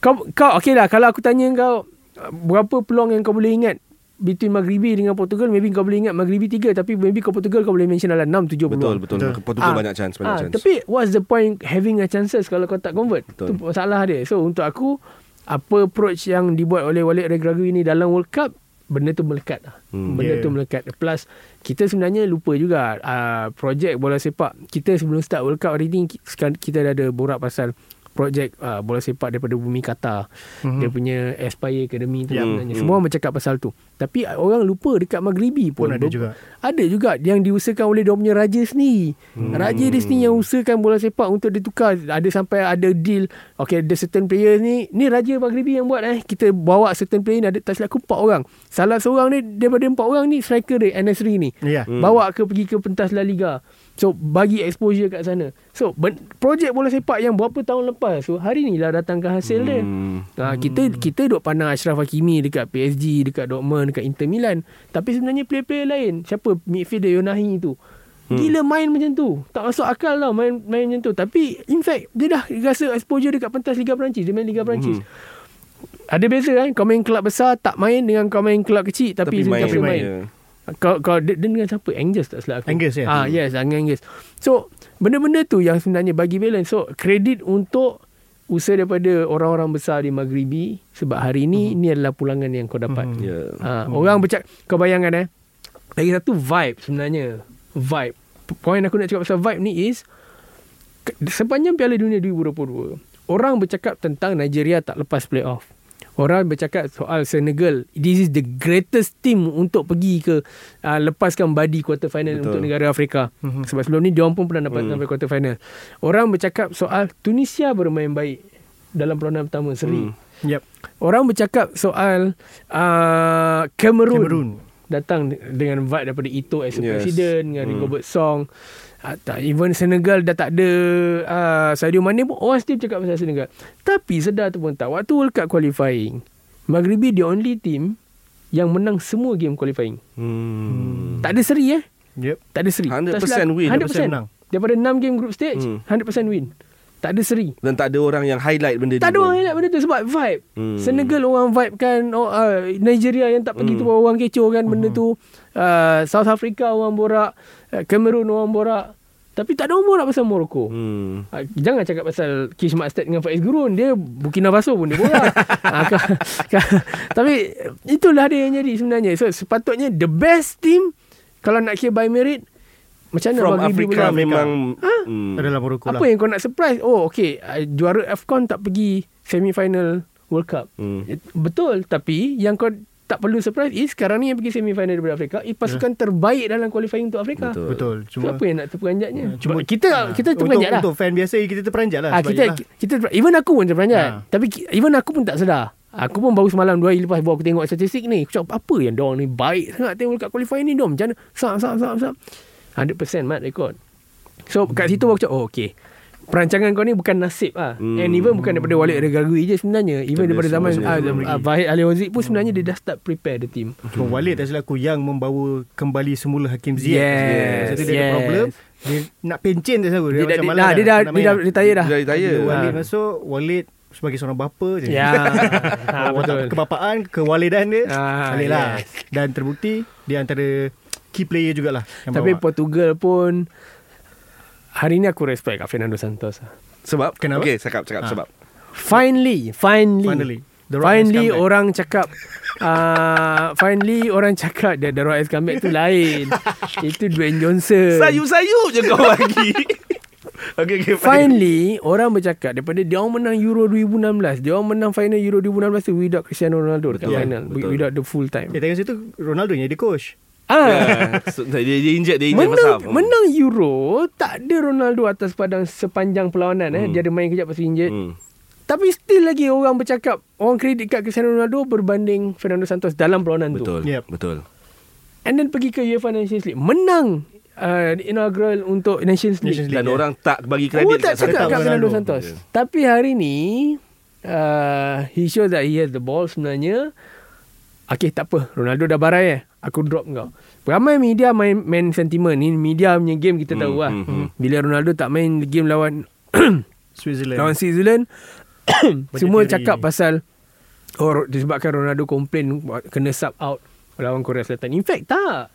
kau kau okey lah kalau aku tanya kau berapa peluang yang kau boleh ingat between Maghribi dengan Portugal maybe kau boleh ingat Maghribi 3 tapi maybe kau Portugal kau boleh mention dalam 6 7 Betul, peluang. betul. Betul. Portugal Ah, banyak chance, banyak ah, chance. Tapi what's the point having a chances kalau kau tak convert? Betul. Itu masalah dia. So untuk aku apa approach yang dibuat oleh Walid Regragui ni dalam World Cup benda tu melekat lah. Hmm. Benda Yeah. tu melekat. Plus kita sebenarnya lupa juga uh, projek bola sepak. Kita sebelum start World Cup hari ni kita dah ada borak pasal projek uh, bola sepak daripada bumi Qatar. Mm-hmm. Dia punya Aspire Academy tu Ya. sebenarnya. Hmm. Semua orang bercakap pasal tu. Tapi orang lupa dekat Maghribi pun, Pun ada juga. Ada juga yang diusahakan oleh dia punya raja sendiri. Hmm. Raja dia sendiri yang usahakan bola sepak untuk ditukar. Ada sampai ada deal. Okay, ada certain player ni. Ni raja Maghribi yang buat eh. Kita bawa certain player ni ada tak silap aku 4 orang. Salah seorang ni daripada 4 orang ni striker dia Enesri ni. Ya. Hmm. Bawa ke pergi ke pentas La Liga. So bagi exposure kat sana. So ben, projek bola sepak yang berapa tahun lepas. So hari ni lah datangkan hasil dia. Hmm. Ha, kita kita duk pandang Ashraf Hakimi dekat PSG, dekat Dortmund, dekat Inter Milan. Tapi sebenarnya player-player lain, siapa midfielder Yonahi tu. Gila main macam tu. Tak masuk akal tau main main macam tu. Tapi in fact dia dah rasa exposure dekat pentas Liga Perancis. Dia main Liga Perancis. Ada beza kan kau main kelab besar tak main dengan kau main kelab kecil tapi, Tapi main, tapi main. ya. Kau kau dia, dia dengan siapa? Angus tak silap aku. Angus, ya? Ah yes, dengan Angus. So benda-benda tu yang sebenarnya bagi balance. So kredit untuk usaha daripada orang-orang besar di Maghribi sebab hari ni ni adalah pulangan yang kau dapat. Mhm. Ya. Ha, orang bercakap kau bayangkan eh. Lagi satu vibe sebenarnya. Vibe. Point aku nak cakap pasal vibe ni is sepanjang Piala Dunia 2022 orang bercakap tentang Nigeria tak lepas playoff. Orang bercakap soal Senegal. This is the greatest team untuk pergi ke uh, lepaskan badi quarter final Betul. untuk negara Afrika. Mhm. Sebab sebelum ni diorang pun pernah dapat Hmm. sampai quarter final. Orang bercakap soal Tunisia bermain baik dalam perlawanan pertama seri. Hmm. Yep. Orang bercakap soal uh, Cameroon. Cameroon. Datang dengan vibe daripada Ito as a Yes. president dengan Hmm. Rigobert Song. Uh, tak, even Senegal dah tak ada uh, Sadio Mane pun orang still cakap pasal Senegal. Tapi sedar tu pun tak. Waktu World Cup qualifying, Maghribi the only team yang menang semua game qualifying. Hmm. Tak ada seri eh. Yep. Tak ada seri. 100% Tak silap- win, 100% 100% menang. Daripada 6 game group stage, Hmm. 100% win. Tak ada seri. Dan tak ada orang yang highlight benda Tak ada tu orang highlight benda tu sebab vibe. Hmm. Senegal orang vibe kan oh, uh, Nigeria yang tak pergi Hmm. tu orang kecoh kan benda tu. Uh, South Africa orang borak, Cameroon orang borak. Tapi tak ada orang borak pasal Morocco. Hmm. Uh, jangan cakap pasal Kish Makstat dengan Faiz Gurun. Dia Burkina Faso pun dia borak. ka- ka- tapi itulah dia yang jadi sebenarnya. So sepatutnya the best team kalau nak kira by merit macam mana From Africa boleh- memang Ha? hmm. Adalah Morocco apa lah. yang kau nak surprise? Oh, okay. Uh, juara AFCON tak pergi semi-final World Cup. Hmm. Eh, Betul. Tapi yang kau tak perlu surprise is sekarang ni yang pergi semi-final daripada Afrika is pasukan terbaik dalam qualifying untuk Afrika. Betul. Betul. Cuma, Cuma apa yang nak terperanjatnya? cuma Cuma kita kita untuk, terperanjat lah. untuk fan biasa kita terperanjat lah. Ah, sebab kita yelah. kita terper- even aku pun terperanjat. Ha. Tapi even aku pun tak sedar. Aku pun baru semalam dua hari lepas baru aku tengok statistik ni. Aku cakap apa yang diorang ni baik sangat tengok kat qualifying ni dong. Macam mana? Sap sap sap sap. 100% mat rekod. So kat situ aku cakap oh okay. Perancangan kau ni bukan nasib lah. Hmm. And even bukan daripada Walid Regragui je sebenarnya. Even Ada daripada zaman uh, semua uh, Vahid Ali Wazik pun sebenarnya dia dah start prepare the team. Cuma Walid tak silap aku yang membawa kembali semula Hakim Ziyech. Yes, Satu dia yes. ada problem. Dia nak pencen tak tahu. Dia, Dia, dah, macam dia, dah, dia dah, dia dah lah. retire dah. Dia dah retire. Walid Ha. masuk, Walid sebagai seorang bapa je. Ya. ha, betul. Kebapaan, kewalidan dia. Ah, Balik lah. yes. Dan terbukti dia antara key player jugalah. Tapi bawa. Portugal pun hari ni aku respect kat Fernando Santos. lah. Sebab Kenapa? Okay cakap cakap Ah. sebab Finally, finally. Finally. The Rock has finally orang cakap uh, finally orang cakap that The Rock has come back tu lain. Itu Dwayne Johnson. Sayu-sayu je kau bagi Okay okay fine. Finally orang bercakap daripada dia orang menang Euro 2016, dia orang menang final Euro 2016 tu without Cristiano Ronaldo dekat Betul, final, betul. without the full time. Eh, tengok situ Ronaldo yang jadi coach. Ah. Yeah. So, dia, dia injek Dia injek Menang, pasal menang Euro Tak ada Ronaldo atas padang Sepanjang perlawanan eh. Hmm. Dia ada main kejap Lepas tu injet hmm. Tapi still lagi Orang bercakap Orang kredit kat Cristiano Ronaldo Berbanding Fernando Santos Dalam perlawanan tu Betul Yep. Betul And then pergi ke UEFA Nations League Menang uh, Inaugural Untuk Nations League, Nations Dan League, orang tak bagi Oh kredit tak kat cakap kat Fernando Ronaldo. Santos Yeah. Tapi hari ni uh, He shows that he has the ball sebenarnya Okay tak apa Ronaldo dah barai eh Aku drop kau. Ramai media main, main sentiment. Ni media punya game kita Hmm, tahu lah. hmm, hmm. Bila Ronaldo tak main game lawan Switzerland. Lawan Switzerland Semua cakap pasal Oh disebabkan Ronaldo komplain Kena sub out Lawan Korea Selatan. In fact tak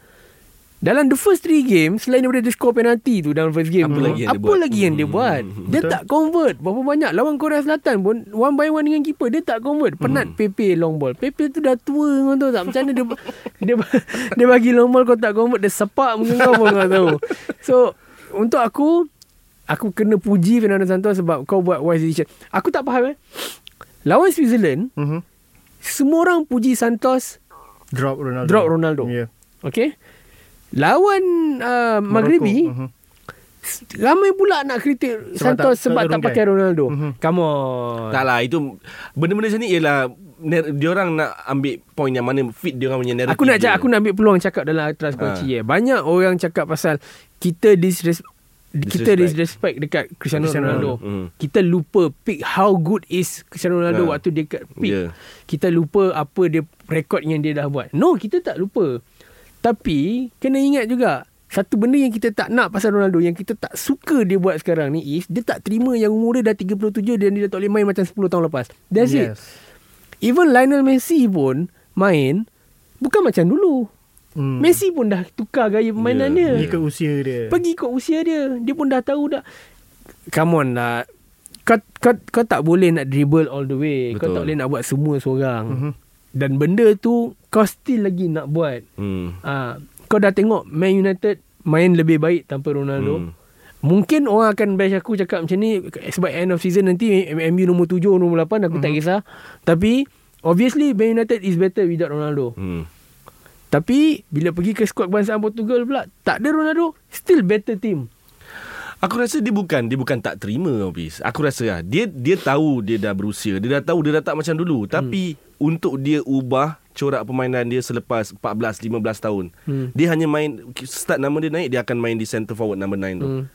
dalam the first three games Selain daripada dia score penalty tu Dalam first game Apa tu lagi yang dia Apa buat? lagi yang dia Hmm, buat hmm, Dia betul. tak convert Berapa banyak Lawan Korea Selatan pun One by one dengan keeper Dia tak convert Penat Pepe long ball Pepe tu dah tua Kau tahu tak Macam mana dia Dia, dia bagi long ball Kau tak convert Dia sepak muka kau pun kau tahu So Untuk aku aku kena puji Fernando Santos sebab kau buat wise decision. Aku tak faham eh. Lawan Switzerland, Mhm. semua orang puji Santos Drop Ronaldo. drop Ronaldo. Ya. Okay. Lawan uh, Maghribi. Mhm. ramai pula nak kritik Sebab Santos tak- sebab tak tak pakai Ronaldo. Mhm. Come on. Tak lah itu benda-benda macam ni ialah dia orang nak ambil point yang mana fit dia orang punya narrative. Aku nak dia. cakap, aku nak ambil peluang cakap dalam kunci Ha. eh. Banyak orang cakap pasal kita disres kita Disrespect. disrespect dekat Cristiano, Cristiano Ronaldo. Hmm. Kita lupa pick how good is Cristiano Ronaldo Ha. waktu dia kat peak. Ya. Kita lupa apa dia rekod yang dia dah buat. No, kita tak lupa. Tapi kena ingat juga satu benda yang kita tak nak pasal Ronaldo yang kita tak suka dia buat sekarang ni is dia tak terima yang umur dia dah 37 dan dia dah tak boleh main macam 10 tahun lepas. That's it. Yes. Even Lionel Messi pun main bukan macam dulu. Hmm. Messi pun dah tukar gaya permainan Yeah, dia. Pergi ke usia dia. Pergi ikut usia dia. Dia pun dah tahu dah. Come on lah. Kau, kau, kau tak boleh nak dribble all the way. Betul. Kau tak boleh nak buat semua seorang. Mhm. Dan benda tu kau still lagi nak buat. Hmm. Ha, kau dah tengok Man United main lebih baik tanpa Ronaldo. Hmm. Mungkin orang akan bash aku cakap macam ni sebab end of season nanti MU nombor 7, nombor 8 aku tak kisah. Tapi obviously Man United is better without Ronaldo. Hmm. Tapi bila pergi ke skuad kebangsaan Portugal pula tak ada Ronaldo, still better team. Aku rasa dia bukan dia bukan tak terima Hafiz. Aku rasa lah, dia dia tahu dia dah berusia. Dia dah tahu dia dah tak macam dulu. Tapi untuk dia ubah corak permainan dia selepas 14 15 tahun. Hmm. Dia hanya main start nama dia naik dia akan main di center forward number 9 tu. Hmm.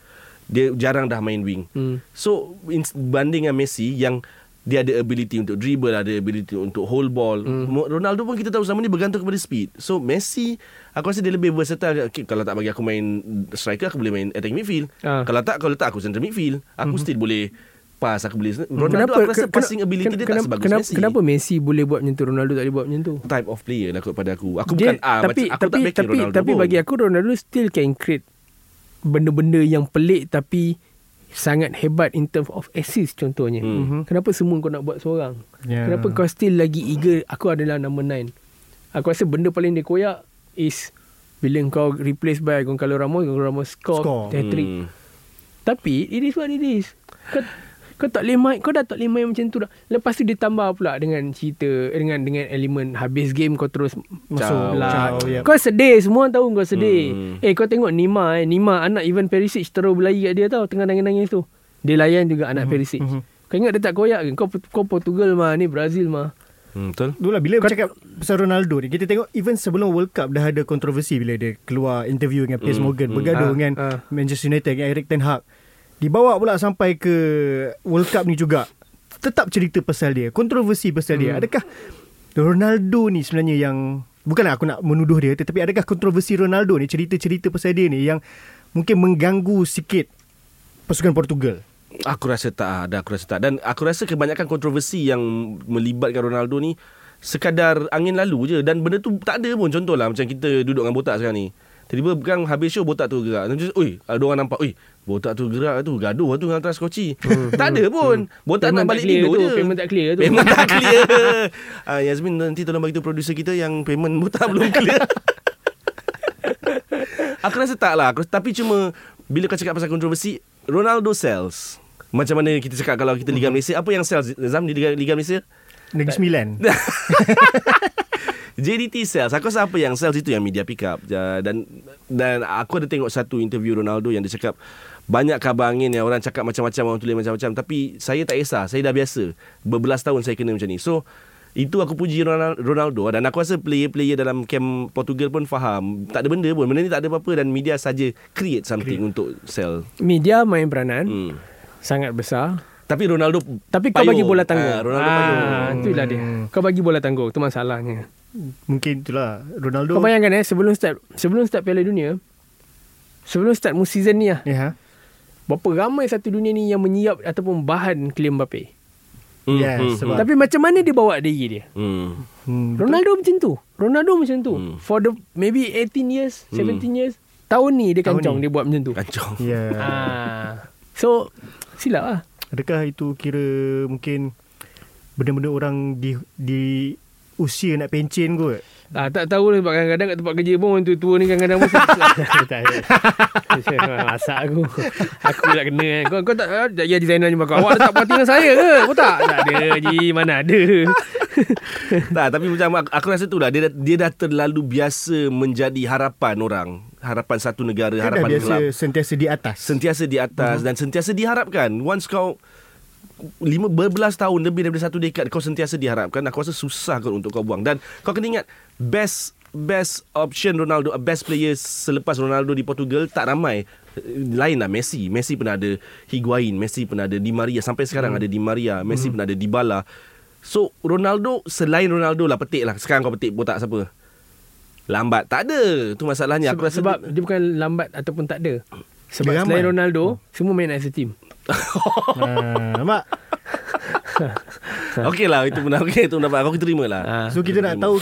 Dia jarang dah main wing. Hmm. So in, banding dengan Messi yang dia ada ability untuk dribble, ada ability untuk hold ball. Mm. Ronaldo pun kita tahu sama ni bergantung kepada speed. So Messi, aku rasa dia lebih versatile. Okay, kalau tak bagi aku main striker, aku boleh main attacking midfield. Ah. Kalau tak, kalau letak aku center midfield, aku mm-hmm. still boleh pass, aku boleh. Ronaldo kenapa aku rasa ke- passing ability dia kenapa, tak sebagus kenapa, Messi. Kenapa Messi boleh buat macam tu Ronaldo tak boleh buat macam tu? Type of player lah kot pada aku. Aku Dia- bukan ah, tapi macam, aku tapi tak tapi Ronaldo tapi pun. bagi aku Ronaldo still can create benda-benda yang pelik tapi sangat hebat in terms of assist contohnya. Hmm. Mm-hmm. Kenapa semua kau nak buat seorang? Ya. Kenapa kau still lagi eager aku adalah number 9? Aku rasa benda paling dia koyak is bila kau replace by Goncalo Ramos, Goncalo Ramos score, Score. hat-trick. Hmm. Tapi it is what it is. Kau, kau tak boleh main, kau dah tak boleh main macam tu dah. Lepas tu dia tambah pula dengan cerita dengan dengan elemen habis game kau terus masuk Ciao, lah. ciao, yep. Kau sedih, semua orang tahu kau sedih. Hmm. Eh kau tengok Nima eh, Nima anak Ivan Perisic terus berlari kat dia tau tengah nangis-nangis tu. Dia layan juga anak Perisic. mhm. Kau ingat dia tak koyak ke? Kau kau Portugal mah, ni Brazil mah. Hmm, betul? Dulu lah bila Kau- bercakap pasal Ronaldo ni kita tengok even sebelum World Cup dah ada kontroversi bila dia keluar interview dengan Piers Mm, Morgan mm. bergaduh Ah, dengan ah. Manchester United dengan Eric Ten Hag dibawa pula sampai ke World Cup ni juga. Tetap cerita pasal dia kontroversi pasal dia. Mm. adakah Ronaldo ni sebenarnya yang bukanlah aku nak menuduh dia tetapi adakah kontroversi Ronaldo ni cerita-cerita pasal dia ni yang mungkin mengganggu sikit pasukan Portugal? Aku rasa tak ada Aku rasa tak. Dan aku rasa kebanyakan kontroversi Yang melibatkan Ronaldo ni Sekadar angin lalu je. Dan benda tu tak ada pun Contohlah macam kita duduk dengan botak sekarang ni Tiba-tiba kan habis show botak tu gerak. Macam, Oi ada orang nampak Oi botak tu gerak tu Gaduh tu dengan transkoci Tak ada pun. Botak Payment nak balik tidur tu, je. payment tak clear tu. Payment tak clear. Uh, Yasmin nanti tolong bagi tu producer kita Yang payment botak belum clear. Aku rasa tak lah. Aku- Tapi cuma Bila kau cakap pasal kontroversi Ronaldo sells. Macam mana kita cakap Kalau kita Liga Malaysia Apa yang sells Zam di Liga, Liga Malaysia? Negeri Sembilan JDT sells Aku rasa apa yang sells Itu yang media pick up. Dan Dan aku ada tengok Satu interview Ronaldo Yang dia cakap Banyak kabar angin Yang orang cakap macam-macam Orang tulis macam-macam. Tapi saya tak kisah. Saya dah biasa. Berbelas tahun saya kena macam ni. So itu aku puji Ronal- Ronaldo. Dan aku rasa player-player dalam camp Portugal pun faham. Tak ada benda pun. Benda ni tak ada apa-apa dan media saja create something untuk sell. Media main peranan. Hmm. sangat besar. tapi Ronaldo Tapi kau payung. bagi bola tanggung. Ah, Ronaldo payung. Ah, itulah dia. Kau bagi bola tanggung, tu masalahnya. Mungkin itulah Ronaldo Kau bayangkan eh sebelum start sebelum start Piala Dunia sebelum start musim season ni lah Ya. berapa ramai satu dunia ni yang menyiap ataupun bahan Kylian Mbappe. Hmm, Yes, hmm, sebab- Tapi macam mana dia bawa diri dia? Hmm, betul. Ronaldo macam tu. Ronaldo macam tu. Hmm. For the maybe 18 years, Hmm. 17 years, tahun ni dia kancong ni. dia buat macam tu. kacau Ya. ah. So silap lah. Adakah itu kira mungkin benda-benda orang di di usia nak pencen kot? Ah, tak tahu lah sebab kadang-kadang kat tempat kerja pun orang tua-tua ni kadang-kadang pun tak masak aku. Aku tak kena kan. Kau, kau tak ya designer jumpa kau. Awak tak parti dengan saya ke? Kau tak? Tak ada Ji. Mana ada. tak, tapi macam aku rasa tu lah. Dia, dia dah terlalu biasa menjadi harapan orang. Harapan satu negara. Kan harapan dah biasa kelab. sentiasa di atas. Sentiasa di atas uh-huh. dan sentiasa diharapkan. Once kau lima berbelas tahun lebih daripada satu dekad kau sentiasa diharapkan aku rasa susah kau untuk kau buang. Dan kau kena ingat best best option Ronaldo best player selepas Ronaldo di Portugal tak ramai. Lain lah Messi. Messi pernah ada Higuain Messi pernah ada Di Maria. Sampai sekarang hmm. ada Di Maria Messi hmm. pernah ada Dybala. So Ronaldo selain Ronaldo lah petik lah. Sekarang kau petik botak siapa? Lambat tak ada. Tu masalahnya. Sebab, aku rasa sebab dia, dia bukan lambat ataupun tak ada. Sebab selain Ronaldo hmm. semua main as a team ha, mak. Okey lah itu benar okey itu pendapat aku terima lah. Ha, so kita nak tahu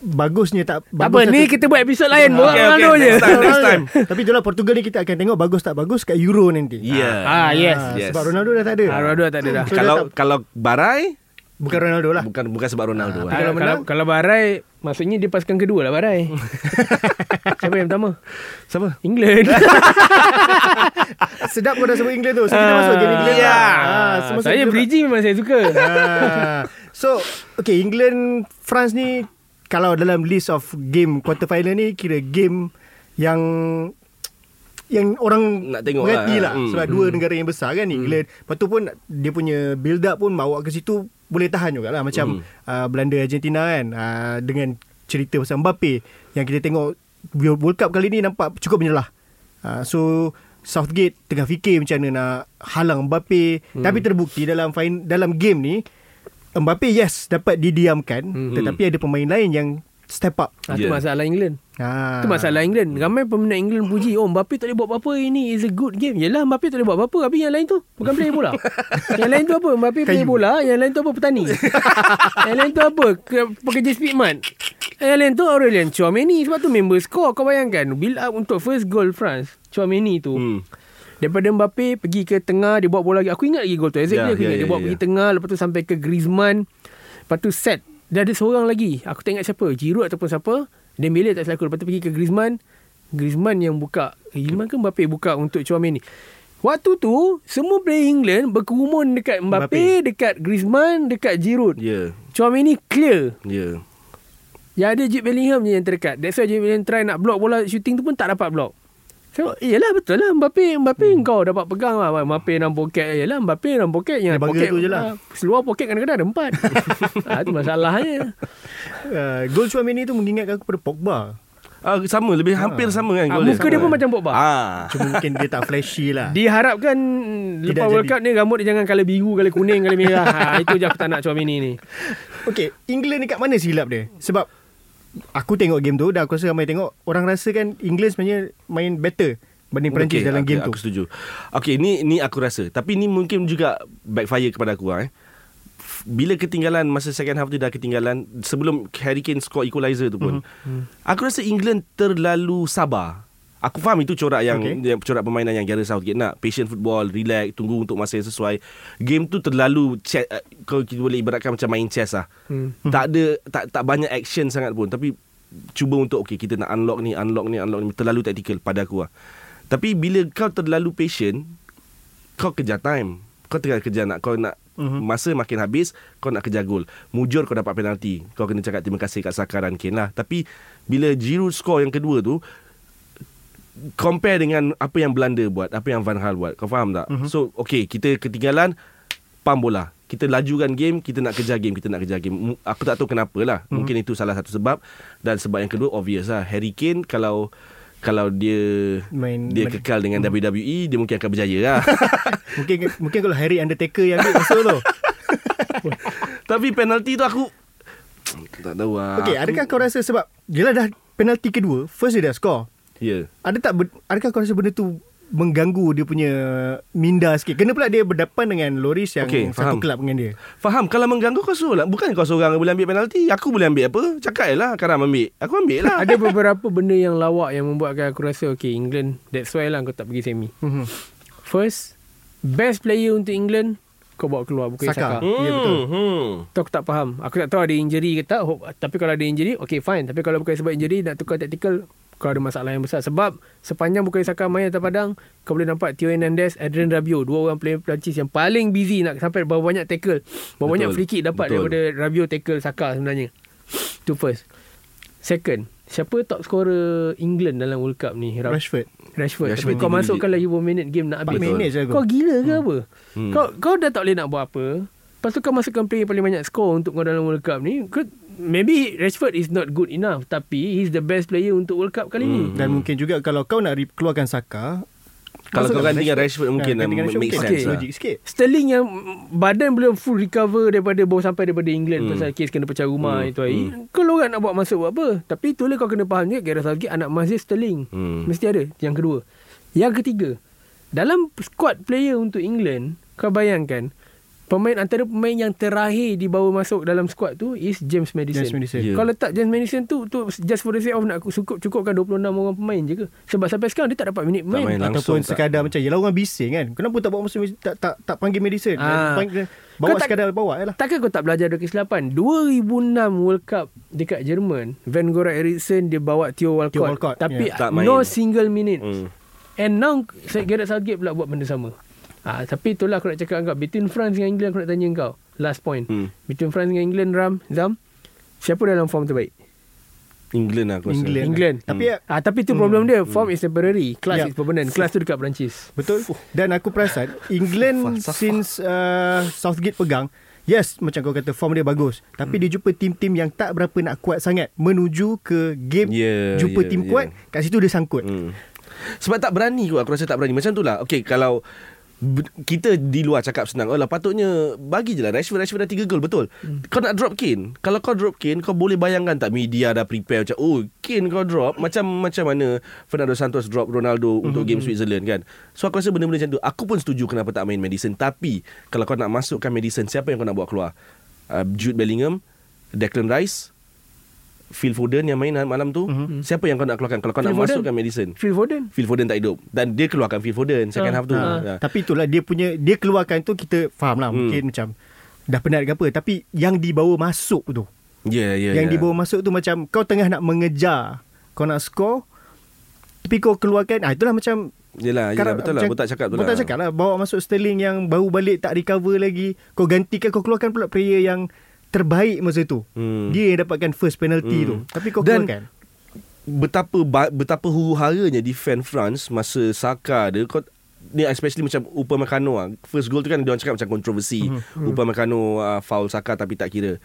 bagusnya tak bagus apa ni kita buat episod lain buat okay, Ronaldo okay. je next time, next time. tapi jelah Portugal ni kita akan tengok bagus tak bagus kat Euro nanti yeah. ah, yes. ah yes sebab Ronaldo dah tak ada ah, Ronaldo dah tak ada dah so kalau tak... kalau Barai Bukan Ronaldo lah Bukan bukan sebab Ronaldo ha, lah. kalau, kalau Barai Maksudnya dia pasukan kedua lah Barai Siapa yang pertama? Siapa? England Sedap kau dah sebut England tu So kita masuk game England yeah. lah ha, Saya bridging memang saya suka ha. So Okay England France ni Kalau dalam list of game Quarter final ni Kira game Yang yang orang nak tengok mengerti lah, lah. Hmm. sebab hmm. dua negara yang besar kan England hmm. lepas tu pun dia punya build up pun bawa ke situ boleh tahan jugalah macam hmm. uh, Belanda Argentina kan uh, dengan cerita pasal Mbappe yang kita tengok World Cup kali ni nampak cukup menyelah uh, so Southgate tengah fikir macam mana nak halang Mbappe hmm. tapi terbukti dalam fine, dalam game ni Mbappe yes dapat didiamkan hmm. tetapi ada pemain lain yang step up. Ha, yeah. Itu masalah England. Ha. Itu masalah England. Ramai peminat England puji, oh Mbappe tak boleh buat apa-apa. Ini is a good game. Yelah Mbappe tak boleh buat apa-apa. Tapi yang lain tu bukan player bola. yang lain tu apa? Mbappe player bola. Yang lain tu apa? Petani. yang lain tu apa? Pekerja speedman. Yang lain tu Aurelian Chouameni. Sebab tu member score. Kau bayangkan. Build up untuk first goal France. Chouameni tu. Hmm. Daripada Mbappe pergi ke tengah dia buat bola lagi. Aku ingat lagi gol tu. Exactly yeah, aku ingat. Yeah, dia yeah, buat yeah. pergi tengah lepas tu sampai ke Griezmann. Lepas tu set dia ada seorang lagi. Aku tak ingat siapa. Giroud ataupun siapa. Dembele tak selaku. Lepas tu pergi ke Griezmann. Griezmann yang buka. Griezmann ke Mbappe buka untuk Chouameni. Waktu tu, semua player England berkerumun dekat Mbappe, Mbappe. dekat Griezmann, dekat Giroud. Ya. Yeah. Chouameni clear. Ya. Yeah. Yang ada Jude Bellingham je yang terdekat. That's why Jude Bellingham try nak block bola shooting tu pun tak dapat block. So, iyalah betul lah Mbappe Mbappe hmm. kau dapat pegang lah Mbappe dalam poket Iyalah Mbappe dalam poket yang poket tu je lah. Uh, seluar poket kadang-kadang ada empat ha, Itu masalahnya uh, Gol Chouameni tu mengingatkan aku pada Pogba Ah, sama lebih ha. hampir sama kan ah, muka dia, dia pun macam Pogba. Ah. Cuma mungkin dia tak flashy lah. Diharapkan lepas World Cup ni rambut dia jangan kala biru, kala kuning, kala merah. ha, itu je aku tak nak Chouameni ni. Okey, England ni kat mana silap dia? Sebab aku tengok game tu dan aku rasa ramai tengok orang rasa kan England sebenarnya main better berbanding Perancis okay, dalam okay, game aku tu. Aku setuju. Okey, ni ni aku rasa. Tapi ni mungkin juga backfire kepada aku eh. Bila ketinggalan masa second half tu dah ketinggalan sebelum Harry Kane score equalizer tu pun. Mm-hmm. Aku rasa England terlalu sabar. Aku faham itu corak yang, okay. yang corak permainan yang Gareth Southgate nak patient football, relax, tunggu untuk masa yang sesuai. Game tu terlalu ch- uh, kalau kita boleh ibaratkan macam main chess lah. Hmm. Tak ada tak tak banyak action sangat pun tapi cuba untuk okay kita nak unlock ni, unlock ni, unlock ni terlalu tactical pada aku lah. Tapi bila kau terlalu patient, kau kejar time. Kau tengah kejar nak kau nak uh-huh. masa makin habis, kau nak kejar gol. Mujur kau dapat penalti. Kau kena cakap terima kasih kat Sakaran Kane lah. Tapi bila Giroud score yang kedua tu, compare dengan apa yang Belanda buat, apa yang Van Gaal buat. Kau faham tak? Uh-huh. So, okay, kita ketinggalan, pam bola. Kita lajukan game, kita nak kejar game, kita nak kejar game. Aku tak tahu kenapa lah. Uh-huh. Mungkin itu salah satu sebab. Dan sebab yang kedua, obvious lah. Harry Kane, kalau kalau dia main dia kekal dengan uh-huh. WWE, dia mungkin akan berjaya lah. mungkin mungkin kalau Harry Undertaker yang ambil masuk tu. Tapi penalti tu aku tak tahu lah. Okay, adakah kau rasa sebab dia dah penalti kedua, first dia dah score. Ya. Yeah. Ada tak adakah kau rasa benda tu mengganggu dia punya minda sikit. Kena pula dia berdepan dengan Loris yang okay, satu kelab dengan dia. Faham. Kalau mengganggu kau suruh lah. Bukan kau seorang boleh ambil penalti. Aku boleh ambil apa? Cakap je lah. Karam ambil. Aku ambil lah. Ada beberapa benda yang lawak yang membuatkan aku rasa okay England. That's why lah kau tak pergi semi. Mm-hmm. First, best player untuk England kau bawa keluar bukan Saka. Saka. Hmm. Ya, betul. Hmm. Tu aku tak faham. Aku tak tahu ada injury ke tak. Hope, tapi kalau ada injury, okay fine. Tapi kalau bukan sebab injury, nak tukar tactical, kau ada masalah yang besar. Sebab sepanjang bukan Saka main atas padang, kau boleh nampak Theo Hernandez, Adrian Rabiot. Dua orang player Perancis yang paling busy nak sampai berapa banyak tackle. Berapa Betul. banyak free kick dapat Betul. daripada Rabiot tackle Saka sebenarnya. Tu first. Second, siapa top scorer England dalam World Cup ni? Rab- Rashford. Rashford. Rashford Tapi kau masukkan lagi berapa minit game nak habis. Minit je aku. Kau gila ke apa? Hmm. Kau kau dah tak boleh nak buat apa. Lepas tu kau masukkan player paling banyak score untuk kau dalam World Cup ni. Kau, maybe Rashford is not good enough. Tapi he's the best player untuk World Cup kali ni. Hmm. Dan mungkin juga kalau kau nak keluarkan Saka, Kalau kau masukkan ganti dengan Rashford mungkin dengan make mungkin. sense Okay. lah. Logik sikit. Sterling yang badan belum full recover daripada baru sampai daripada England Hmm. pasal kes kena pecah rumah Hmm. itu hari. Kau orang nak buat masuk buat apa? Tapi itulah kau kena faham juga Gareth Southgate anak emas dia Sterling. Hmm. Mesti ada. Yang kedua. Yang ketiga. Dalam squad player untuk England, kau bayangkan pemain antara pemain yang terakhir dibawa masuk dalam squad tu is James Madison. James Madison. Ya. Kau letak James Madison tu tu just for the sake of nak cukup cukupkan 26 orang pemain je ke? Sebab sampai sekarang dia tak dapat minit Tak main. main langsung Ataupun tak. sekadar macam Yelah orang bising kan Kenapa tak bawa masuk Tak tak, tak panggil medicine Ah. panggil, Kau Bawa tak- sekadar bawa je lah Takkan kau tak belajar dari kesilapan 2006 World Cup Dekat Jerman Van Gora Eriksson Dia bawa Theo Walcott, Theo Walcott, Tapi. Tak main. no single minute Hmm. And now Gareth Southgate pula buat benda sama ha, Tapi itulah aku nak cakap kau Between France dengan England Aku nak tanya kau Last point Hmm. Between France dengan England Ram Zam Siapa dalam form terbaik England lah aku rasa. England, England. Tapi Hmm. ya, Ah, Tapi tu problem dia Form is temporary Class Ya. is permanent Class tu dekat Perancis Betul Dan aku perasan England. Since uh, Southgate pegang Yes Macam kau kata Form dia bagus Tapi Hmm. dia jumpa tim-tim Yang tak berapa nak kuat sangat Menuju ke game Ya, Jumpa ya, tim ya. kuat Kat situ dia sangkut Hmm. Sebab tak berani kot Aku rasa tak berani Macam tu lah Okay kalau kita di luar cakap senang Oh lah patutnya Bagi je lah Rashford Rashford dah 3 gol Betul? Hmm. Kau nak drop Kane? Kalau kau drop Kane Kau boleh bayangkan tak Media dah prepare Macam oh Kane kau drop Macam macam mana Fernando Santos drop Ronaldo hmm. Untuk game Switzerland kan? So aku rasa benda-benda macam tu Aku pun setuju Kenapa tak main Madison. Tapi Kalau kau nak masukkan Madison Siapa yang kau nak bawa keluar? Uh, Jude Bellingham Declan Rice Phil Foden yang main malam tu Mhm. Siapa yang kau nak keluarkan Kalau kau Phil nak Foden. masukkan Madison Phil Foden Phil Foden tak hidup dan dia keluarkan Phil Foden second Ah, half tu. ah. Ya. Tapi itulah Dia punya Dia keluarkan tu Kita faham lah Hmm. Mungkin macam Dah penat ke apa Tapi yang dibawa masuk tu Ya ya. Yang ya. dibawa masuk tu macam Kau tengah nak mengejar Kau nak score Tapi kau keluarkan ah, Itulah macam Yelah, yelah Sekarang betul lah Botak cakap betul Botak lah. cakap lah Bawa masuk Sterling yang Baru balik tak recover lagi Kau gantikan Kau keluarkan pula player yang Terbaik masa tu Hmm. Dia yang dapatkan first penalty Hmm. tu Tapi kau Dan- keluarkan Betapa betapa huru-haranya defend France masa Saka dia kau ni especially macam Upamecano ah. First goal tu kan dia orang cakap macam kontroversi. Mhm. Upamecano uh, foul Saka tapi tak kira.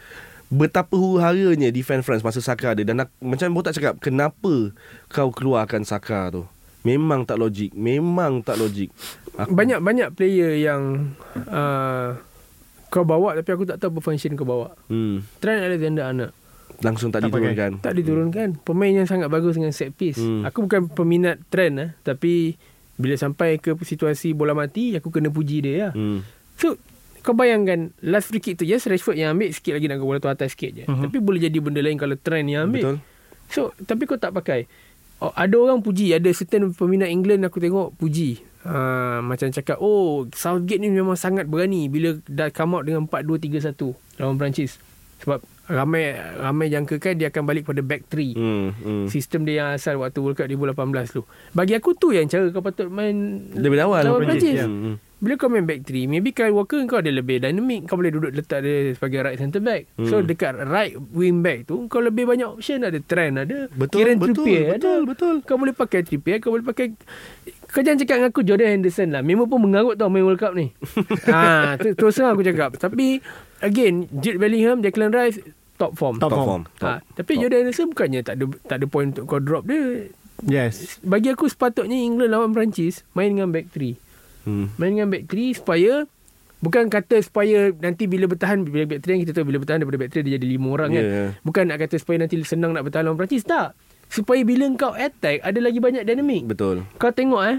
Betapa huru-haranya defend France masa Saka dia dan nak, macam Botak cakap kenapa kau keluarkan Saka tu? Memang tak logik. Memang tak logik. Aku, Banyak banyak player yang uh, Kau bawa Tapi aku tak tahu apa function kau bawa. Hmm, Trent Alexander-Arnold langsung tak, Tak pakai. diturunkan. Tak diturunkan. Pemain yang sangat bagus dengan set piece. Hmm. Aku bukan peminat trend eh, Tapi Bila sampai ke situasi bola mati Aku kena puji dia lah Hmm. So kau bayangkan Last free kick tu Yes Rashford yang ambil Sikit lagi nak bola tu atas sikit je. Mhm. Tapi boleh jadi benda lain Kalau trend yang ambil. Betul. So tapi kau tak pakai. Oh, Ada orang puji. Ada certain peminat England Aku tengok puji uh, Macam cakap Oh Southgate ni memang sangat berani Bila dah come out dengan 4-2-3-1 Lawan Perancis Sebab ramai ramai jangkakan dia akan balik pada back 3 Hmm. hmm. Sistem dia yang asal waktu World Cup 2018 tu. Bagi aku tu yang cara kau patut main Daripada awal lawan Perancis. Perancis. Ya. Hmm. Bila kau main back 3, maybe Kyle Walker kau ada lebih dynamic. Kau boleh duduk letak dia sebagai right centre back. Hmm. So dekat right wing back tu kau lebih banyak option ada Trent ada. Betul, Kieran betul, Trippier betul, ada. betul. Kau boleh pakai Trippier, kau boleh pakai kau jangan cakap dengan aku Jordan Henderson lah. Memang pun mengarut tau main World Cup ni. ha, tu, terus terang aku cakap. Tapi again, Jude Bellingham, Declan Rice top form. Top Top form. form. Ha, Top. tapi top. Jordan Henderson bukannya tak ada tak ada point untuk kau drop dia. Yes Bagi aku sepatutnya England lawan Perancis main dengan back 3. Hmm. Main dengan back 3 supaya bukan kata supaya nanti bila bertahan bila back 3 kita tahu bila bertahan daripada back 3 dia jadi 5 orang kan. Yeah. Bukan nak kata supaya nanti senang nak bertahan lawan Perancis tak. Supaya bila kau attack ada lagi banyak dynamic. Betul. Kau tengok eh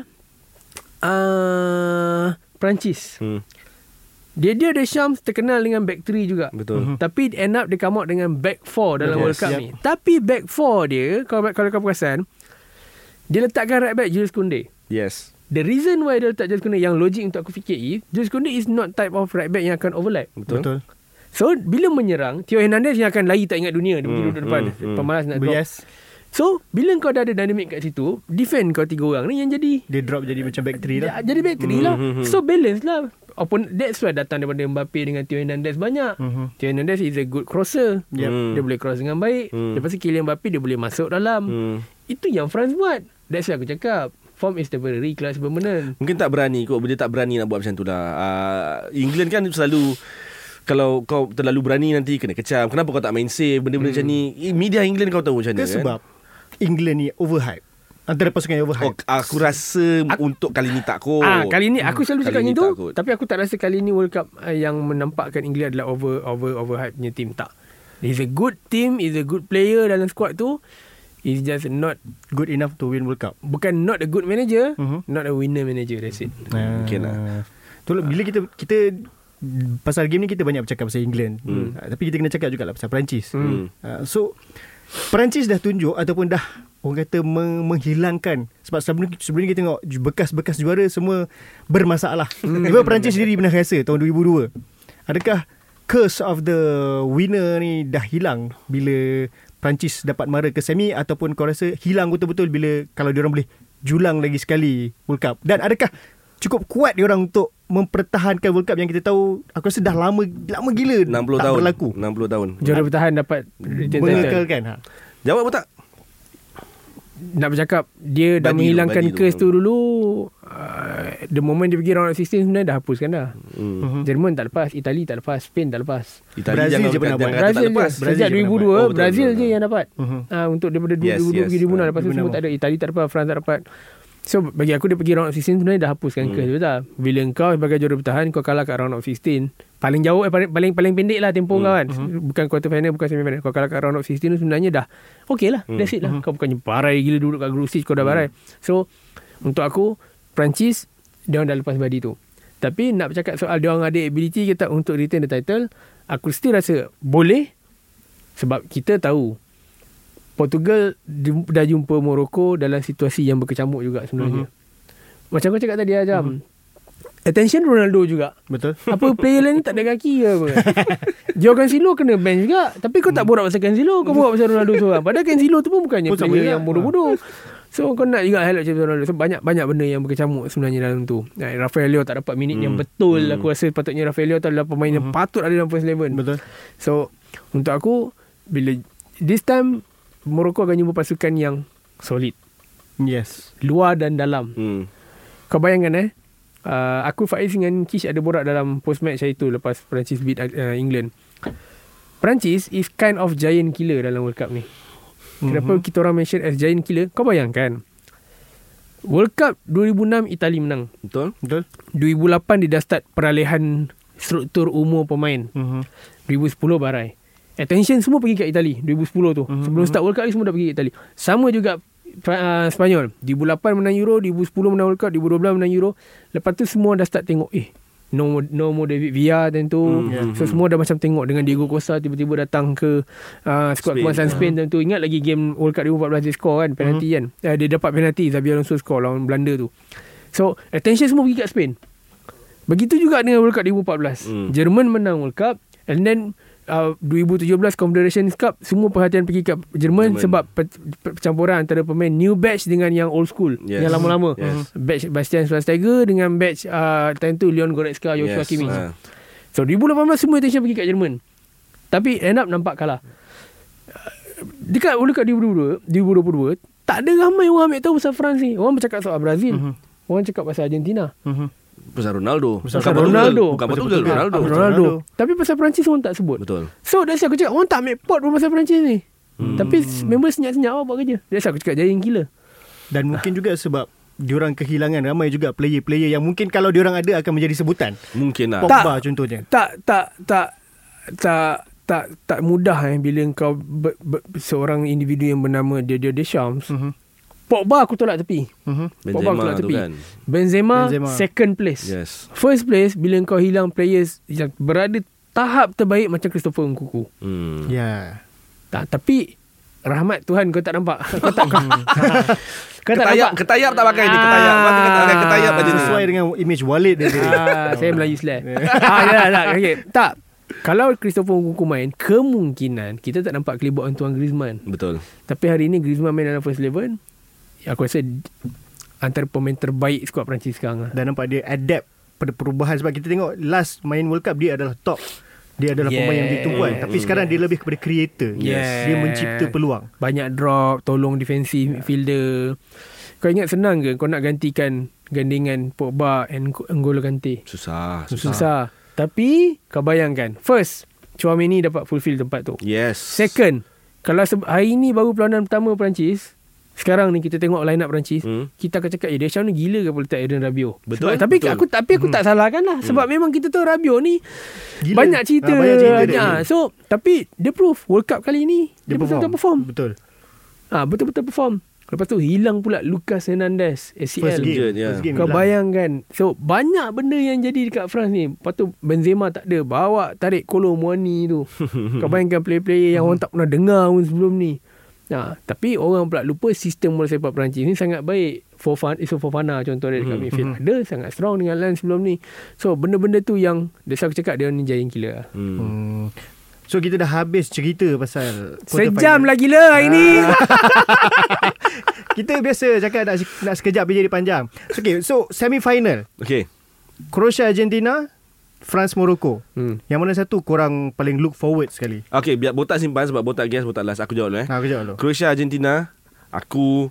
uh, Perancis. Hmm. Dia dia Deschamps terkenal dengan back 3 juga. Betul. Mhm. Tapi end up dia come out dengan back 4 dalam Yes, World Cup yep. ni. Tapi back 4 dia kalau kalau kau perasan dia letakkan right back Jules Koundé. Yes. The reason why dia letak Jules Koundé yang logik untuk aku fikir is Jules Koundé is not type of right back yang akan overlap. Betul. Betul. So bila menyerang Theo Hernandez yang akan lari tak ingat dunia Dia hmm, duduk depan hmm, hmm. Pemalas nak drop Yes. So bila kau dah ada dynamic kat situ Defend kau tiga orang ni yang jadi Dia drop jadi macam back three lah. Jadi back three Hmm, lah hmm, hmm. So balance lah Opponent, That's why datang daripada Mbappe Dengan Theo Hernandez banyak Mhm. Theo Hernandez is a good crosser Yep. Hmm. Dia boleh cross dengan baik Hmm. Lepas tu Kylian Mbappe Dia boleh masuk dalam Hmm. Itu yang France buat That's why aku cakap Form is temporary Class permanent Mungkin tak berani kot Dia tak berani nak buat macam tu lah uh, England kan selalu kalau kau terlalu berani nanti kena kecam. Kenapa kau tak main safe benda-benda macam ni? Eh, Media England kau tahu macam mana kan? sebab England ni overhype. Antara pasukan yang Oh, overhype. aku rasa Aku- untuk kali ni tak kot. Ah kali ni aku selalu Kali cakap macam tu tapi aku tak rasa kali ni World Cup uh, yang menampakkan England adalah over over over hype punya team tak. He's a good team, he's a good player dalam squad tu. He's just not Good enough to win World Cup. bukan not a good manager, Mhm. not a winner manager that's it. Mungkin lah. Tu lah, bila kita kita pasal game ni kita banyak bercakap pasal England. Hmm. Uh, tapi kita kena cakap juga lah pasal Perancis. Hmm. Uh, so Perancis dah tunjuk ataupun dah orang kata meng- menghilangkan sebab sebelum sebelum ni kita tengok bekas-bekas juara semua bermasalah. Hmm. Even Perancis sendiri pernah rasa tahun 2002. Adakah curse of the winner ni dah hilang bila Perancis dapat mara ke semi ataupun kau rasa hilang betul-betul bila kalau diorang boleh julang lagi sekali World Cup dan adakah cukup kuat diorang untuk mempertahankan World Cup yang kita tahu aku rasa dah lama lama gila 60 tak tahun. berlaku 60 tahun. Juara bertahan dapat mengekalkan ha. Jawab apa tak? Nak bercakap dia dah Badi tu, menghilangkan badi tu. tu dulu uh, the moment dia pergi round of 16 sebenarnya dah hapuskan dah. Hmm. Mhm. Jerman tak lepas, Itali tak lepas, Spain tak lepas. Itali Brazil je pernah buat. tak Brazil lepas. je. Brazil Sejak je pernah 2002 buat. Oh, betul, Brazil betul, je yang dapat. Ah untuk daripada Yes, 2002 yes. pergi 2006 Ah, lepas tu 2006. semua tak ada. Itali tak dapat, France tak dapat. So bagi aku dia pergi round of 16 sebenarnya dah hapuskan Hmm. curse betul. Bila kau sebagai juara bertahan kau kalah kat round of 16 paling jauh eh, paling paling, paling pendek lah tempoh Hmm. kau kan. Bukan quarter final bukan semi final. Kau kalah kat round of 16 tu sebenarnya dah okey lah. Hmm. That's it lah. Kau bukannya barai gila duduk kat group stage kau dah barai. So untuk aku Perancis dia orang dah lepas badi tu. Tapi nak bercakap soal dia orang ada ability ke tak untuk retain the title, aku still rasa boleh sebab kita tahu Portugal dah jumpa Morocco dalam situasi yang berkecamuk juga sebenarnya. Uh-huh. Macam kau cakap tadi Ajam. Uh-huh. Attention Ronaldo juga. Betul. Apa player lain ni tak ada kaki ke apa? Joe Cancelo kena ban juga. Tapi kau tak borak pasal Cancelo, kau borak pasal Ronaldo seorang. Padahal Cancelo tu pun bukannya Pun sama player yang bodoh-bodoh. So kau nak juga highlight macam Ronaldo. So banyak banyak benda yang berkecamuk sebenarnya dalam tu. Eh, Rafael Leo tak dapat minit Hmm. yang betul. Hmm. Aku rasa patutnya Rafael Leo tu adalah pemain yang patut ada dalam first eleven. Betul. So untuk aku bila this time Morocco akan jumpa pasukan yang solid, Yes. luar dan dalam. Hmm. Kau bayangkan eh uh, Aku Faiz dengan Kish ada borak dalam post match hari tu Lepas Perancis beat uh, England Perancis is kind of giant killer dalam World Cup ni Kenapa Mhm. kita orang mention as giant killer Kau bayangkan World Cup 2006 Itali menang Betul? Betul. 2008 dia dah start peralihan struktur umur pemain Mhm. 2010 barai Attention semua pergi kat Itali 2010 tu. Mhm. Sebelum start World Cup ni semua dah pergi kat Itali. Sama juga uh, Spanyol. 2008 menang Euro 2010 menang World Cup 2012 menang Euro. Lepas tu semua dah start tengok Eh No, no more David Villa tentu Mhm. So semua dah macam tengok Dengan Diego Costa Tiba-tiba datang ke uh, Squad Spain. kebangsaan Spain tentu Ingat lagi game World Cup 2014 Dia score kan? Penalti kan? Uh, Dia dapat penalti Xabi Alonso score Lawan Belanda tu. So attention semua pergi kat Spain. Begitu juga dengan World Cup 2014 Hmm. Jerman menang World Cup And then uh, 2017 Confederations Cup Semua perhatian pergi kat Jerman, Jerman. Sebab pe- pe- percampuran antara pemain New batch dengan yang old school Yes. Yang lama-lama Yes. Batch Bastian Schweinsteiger Dengan batch uh, Time tu Leon Goretzka Joshua Yes. Kimmich Ah. So 2018 semua attention pergi kat Jerman Tapi end up nampak kalah Uh, Dekat Cup 2022 2022 Tak ada ramai orang ambil tahu pasal France ni Orang bercakap soal Brazil Mhm. Orang cakap pasal Argentina Mhm. Pasal Ronaldo. Pasal Bukan Ronaldo. Portugal. Bukan Pasal Portugal, Portugal. Ronaldo. Ronaldo. Ronaldo. Tapi pasal Perancis orang tak sebut Betul. So that's why aku cakap Orang tak ambil pot pun pasal Perancis ni Hmm. Tapi member senyap-senyap awak buat kerja That's why aku cakap Giant killer Dan mungkin juga sebab diorang kehilangan ramai juga player-player yang mungkin kalau diorang ada akan menjadi sebutan. Mungkin lah. Pogba contohnya. Tak Tak Tak Tak tak tak mudah eh bila kau ber, ber, seorang individu yang bernama Didier Deschamps. Mhm. Pogba aku tolak tepi. Mhm. Pogba Benzema aku tolak tepi. kan. Benzema, Benzema. second place. Yes. First place bila kau hilang players yang berada tahap terbaik macam Christopher Nkunku. Hmm. Ya. Tak, tapi rahmat Tuhan kau tak nampak. Kau tak kau, kau tak Ketayap, nampak. ketayap tak pakai ni ketayap. Kata ada ketayap aja ni. Sesuai dengan image Walid dia. Ah, saya Melayu slang. ah, ya, tak, okay. tak. Kalau Christopher Nkunku main, kemungkinan kita tak nampak kelibat Antoine Griezmann. Betul. Tapi hari ini Griezmann main dalam first eleven. Aku rasa antara pemain terbaik skuad Perancis sekarang lah. Dan nampak dia adapt pada perubahan sebab kita tengok last main World Cup dia adalah top. Dia adalah Yes. pemain yang ditumpuan. Tapi sekarang dia lebih kepada creator. Yes. Dia mencipta peluang. Banyak drop, tolong defensive midfielder. Kau ingat senang ke kau nak gantikan gandingan Pogba and N'Golo Kante? Susah, Susah. susah. Tapi kau bayangkan, first Chouameni dapat fulfill tempat tu. Yes. Second, kalau hari ni baru perlawanan pertama Perancis, sekarang ni kita tengok line up Perancis, Hmm. kita akan cakap, eh Deschamps ni gila ke boleh letak Eden Rabiot? Betul, Sebab, tapi betul. aku tapi aku tak salahkan lah sebab memang kita tahu Rabiot ni Gila. banyak cerita. Ah, banyak cerita dia. Ah, so tapi dia proof World Cup kali ni dia, betul-betul perform. Betul. Ah betul-betul perform. Lepas tu hilang pula Lucas Hernandez First ACL. game. Injured, yeah. First game Kau hilang. bayangkan So banyak benda yang jadi dekat France ni Lepas tu Benzema tak ada Bawa tarik Kolo Muani tu Kau bayangkan player-player Yang orang tak pernah dengar pun sebelum ni Nah, tapi orang pula lupa sistem bola sepak Perancis ni sangat baik. Fofana, Iso Fofana contoh dia dekat midfield. Ada sangat strong dengan line sebelum ni. So benda-benda tu yang why aku cakap dia ni giant killer lah. Hmm. Hmm. So kita dah habis cerita pasal Sejam final. lah gila hari ni. Kita biasa cakap nak nak sekejap dia jadi panjang. So, okay, so semi final. Okay. Croatia Argentina, France Morocco. Hmm. Yang mana satu korang paling look forward sekali? Okay, biar botak simpan sebab botak guess, botak last. Aku jawab dulu eh. Ha, aku jawab dulu. Croatia Argentina, aku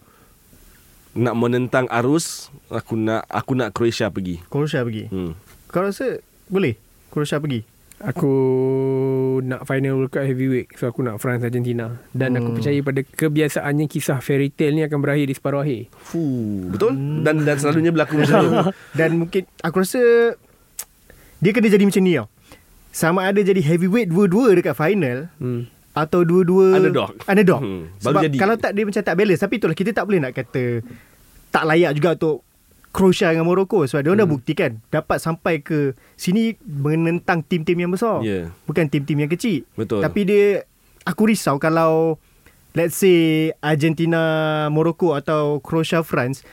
nak menentang arus, aku nak aku nak Croatia pergi. Croatia pergi. Hmm. Kau rasa boleh? Croatia pergi? Aku nak final World Cup heavyweight. So aku nak France Argentina. Dan aku Hmm. percaya pada kebiasaannya kisah fairy tale ni akan berakhir di separuh akhir. Fuh, betul? Dan dan selalunya berlaku macam tu. Dan mungkin aku rasa dia kena jadi macam ni tau. Sama ada jadi heavyweight dua-dua dekat final Hmm. atau dua-dua Underdog. Underdog. Hmm, baru Sebab jadi. kalau tak dia macam tak balance tapi itulah kita tak boleh nak kata tak layak juga untuk Croatia dengan Morocco sebab dia orang dah Hmm. buktikan dapat sampai ke sini menentang tim-tim yang besar. Ya. Bukan tim-tim yang kecil. Betul. Tapi dia aku risau kalau let's say Argentina Morocco atau Croatia France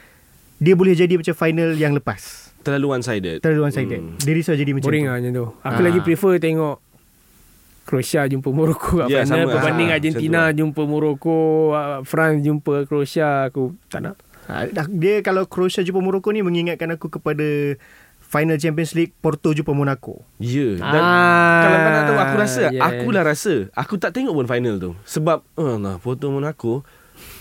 dia boleh jadi macam final yang lepas. Terlalu one-sided. Terlalu one sided. Hmm. Dia risau jadi macam Boring tu. lah macam tu. Aku Ah. lagi prefer tengok Croatia jumpa Morocco kat Ya, final sama. berbanding Ah, Argentina macam jumpa Morocco, ah, France jumpa Croatia. Aku tak nak. Ha, dia kalau Croatia jumpa Morocco ni mengingatkan aku kepada final Champions League Porto jumpa Monaco. Ya. Dan Ah, kalau kau nak tahu aku rasa, yes. akulah rasa, aku tak tengok pun final tu. Sebab oh lah Porto Monaco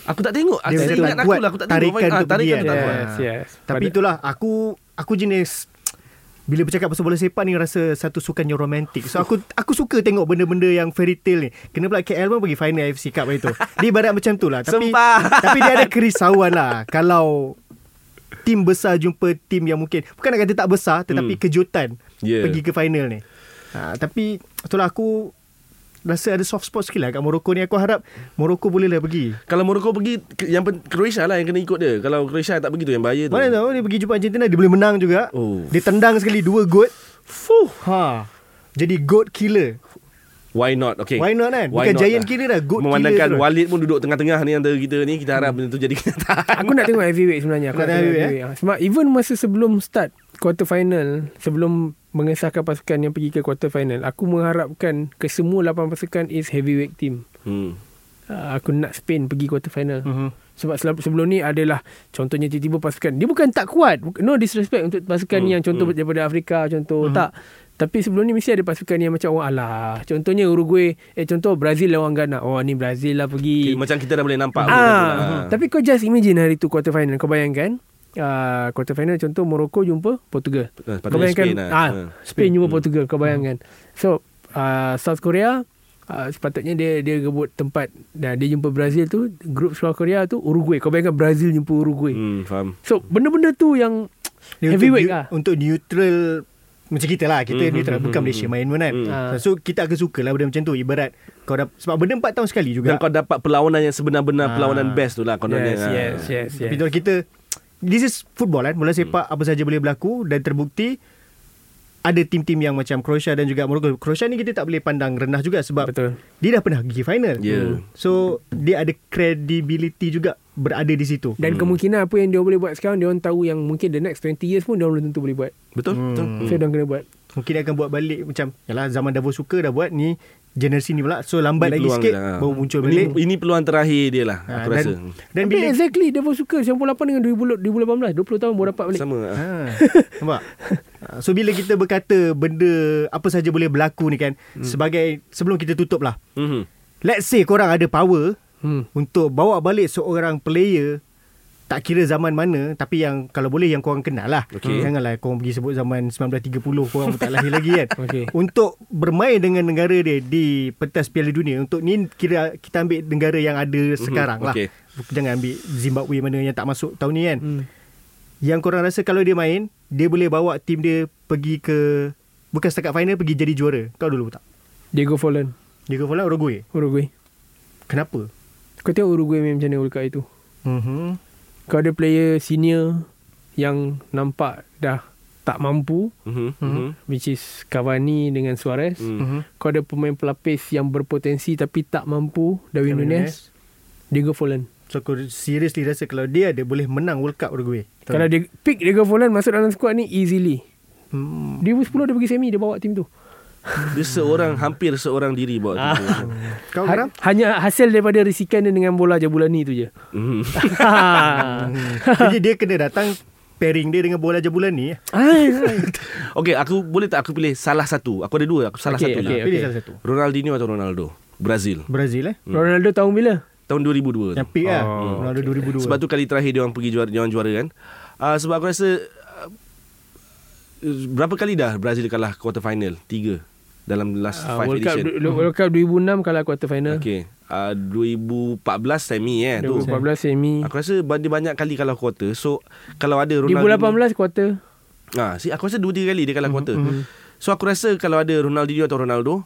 Aku tak tengok. Dia macam ingat tak aku lah, aku tak tengok. tarikan Ah, tarikan pergi tu tak kan. Yes, yes. Tapi itulah aku aku jenis bila bercakap pasal bola sepak ni rasa satu sukan yang romantik. So aku aku suka tengok benda-benda yang fairy tale ni. Kena pula KL pun pergi final AFC Cup hari tu. Dia ibarat macam tu lah. Tapi Sumpah. tapi dia ada kerisauan lah kalau tim besar jumpa tim yang mungkin bukan nak kata tak besar tetapi Hmm. kejutan Ya. pergi ke final ni. Ha, tapi itulah aku rasa ada soft spot sikit lah kat Morocco ni. Aku harap Morocco boleh lah pergi. Kalau Morocco pergi yang pen- Croatia lah yang kena ikut dia. Kalau Croatia tak pergi tu yang bahaya tu. Mana tahu dia pergi jumpa Argentina dia boleh menang juga. Oh. Dia tendang sekali dua goat. Fuh. Ha. Jadi goat killer. Why not? Okay. Why not kan? Why Bukan not giant lah. killer dah, goat Memandangkan killer. Walid pun duduk tengah-tengah ni antara kita ni. Kita harap benda tu jadi kenyataan. Aku nak tengok heavyweight sebenarnya. Aku Nak nak tengok heavyweight, heavyweight. Sebab even masa sebelum start quarter final, sebelum mengesahkan pasukan yang pergi ke quarter final, aku mengharapkan kesemua 8 pasukan is heavyweight team. Hmm. Uh, aku nak Spain pergi quarter final. Mhm. Sebab sel- sebelum ni adalah contohnya tiba-tiba pasukan dia bukan tak kuat no disrespect untuk pasukan Hmm, yang contoh hmm. daripada Afrika contoh Hmm. tak tapi sebelum ni mesti ada pasukan yang macam oh alah contohnya Uruguay eh contoh Brazil lawan Ghana oh ni Brazil lah pergi Macam kita dah boleh nampak. ah, lah. tapi kau just imagine hari tu quarter final kau bayangkan uh, quarter final contoh Morocco jumpa Portugal Eh, kau bayangkan Spain lah. ah, Ha. Spain jumpa Portugal kau bayangkan so uh, South Korea Uh, sepatutnya dia dia rebut tempat dan dia jumpa Brazil tu grup South Korea tu Uruguay kau bayangkan Brazil jumpa Uruguay Hmm, faham. so benda-benda tu yang Dia Heavyweight untuk, lah. Untuk neutral macam kita lah Kita Mhm, neutral Bukan mhm, Malaysia main pun kan. Ah. So kita akan suka lah Benda macam tu Ibarat kau dah Sebab benda 4 tahun sekali juga Dan kau dapat perlawanan yang sebenar-benar Ah. perlawanan best tu lah kononnya. yes, Ah. yes yes yes Tapi itulah kita This is football kan Bola sepak Hmm. Apa saja boleh berlaku Dan terbukti ada tim-tim yang macam Croatia dan juga Morocco. Croatia ni kita tak boleh pandang rendah juga sebab Betul. dia dah pernah pergi final. Ya. So dia ada credibility juga berada di situ. Dan kemungkinan apa yang dia boleh buat sekarang, dia orang tahu yang mungkin the next 20 years pun dia orang belum tentu boleh buat. Betul? Hmm. Betul. So, dia orang kena buat. Mungkin dia akan buat balik macam yalah zaman Davos suka dah buat ni generasi ni pula. So lambat Ini lagi peluang sikit dia lah. baru muncul ini, balik. Ini peluang terakhir dia lah, Ha, aku dan, rasa. dan Tapi bila exactly dia pun suka 98 dengan 2000, 2018 20 tahun baru dapat balik. Sama. Ha. Nampak? Ha, So bila kita berkata benda apa saja boleh berlaku ni kan hmm. sebagai sebelum kita tutup lah. Mhm. Let's say korang ada power Hmm. untuk bawa balik seorang player tak kira zaman mana tapi yang kalau boleh yang korang kenal lah. Okey. Janganlah korang pergi sebut zaman 1930 korang pun tak lahir lagi kan. Okey. Untuk bermain dengan negara dia di pentas Piala Dunia untuk ni kira kita ambil negara yang ada sekarang lah. Okey. Jangan ambil Zimbabwe mana yang tak masuk tahun ni kan. Hmm. Yang korang rasa kalau dia main dia boleh bawa tim dia pergi ke bukan setakat final pergi jadi juara. Kau dulu tak? Diego Forlan, ke final Uruguay. Uruguay. Kenapa? Kau tengok Uruguay main macam mana Cup itu. Mhm. Kau ada player senior yang nampak dah tak mampu Mhm. Hmm. Mhm. which is Cavani dengan Suarez. Hmm. Mhm. Kau ada pemain pelapis yang berpotensi tapi tak mampu Darwin Nunez. Diego Forlan. So kau seriously rasa kalau dia ada boleh menang World Cup Uruguay. Kalau dia pick Diego Forlan masuk dalam squad ni easily. hmm. 2010 dia pergi semi dia bawa tim tu. Dia seorang hampir seorang diri buat Ah. kau Ha, hanya hasil daripada risikan dia dengan bola Jabulani tu je. Mhm. Hmm. Jadi dia kena datang pairing dia dengan bola jabulan ni. Ai, ai. Okey, aku boleh tak aku pilih salah satu? Aku ada dua, aku salah Okey, satu okey, je. Pilih okey. salah satu. Ronaldinho atau Ronaldo? Brazil. Brazil eh. Ronaldo tahun bila? Tahun 2002. Yang pick lah. Ronaldo 2002. Sebab tu kali terakhir dia orang pergi juara dia orang juara kan. Uh, sebab aku rasa uh, berapa kali dah Brazil kalah quarter final? Tiga dalam last Uh, five World Cup edition. World Cup 2006 kalah quarter final. Okey. Uh, 2014 semi eh tu. 2014 semi. Aku rasa ba- dia banyak kali kalah quarter. So kalau ada Ronaldinho 2018 quarter. Ah, si aku rasa dua tiga kali dia kalah quarter. So aku rasa kalau ada Ronaldinho atau Ronaldo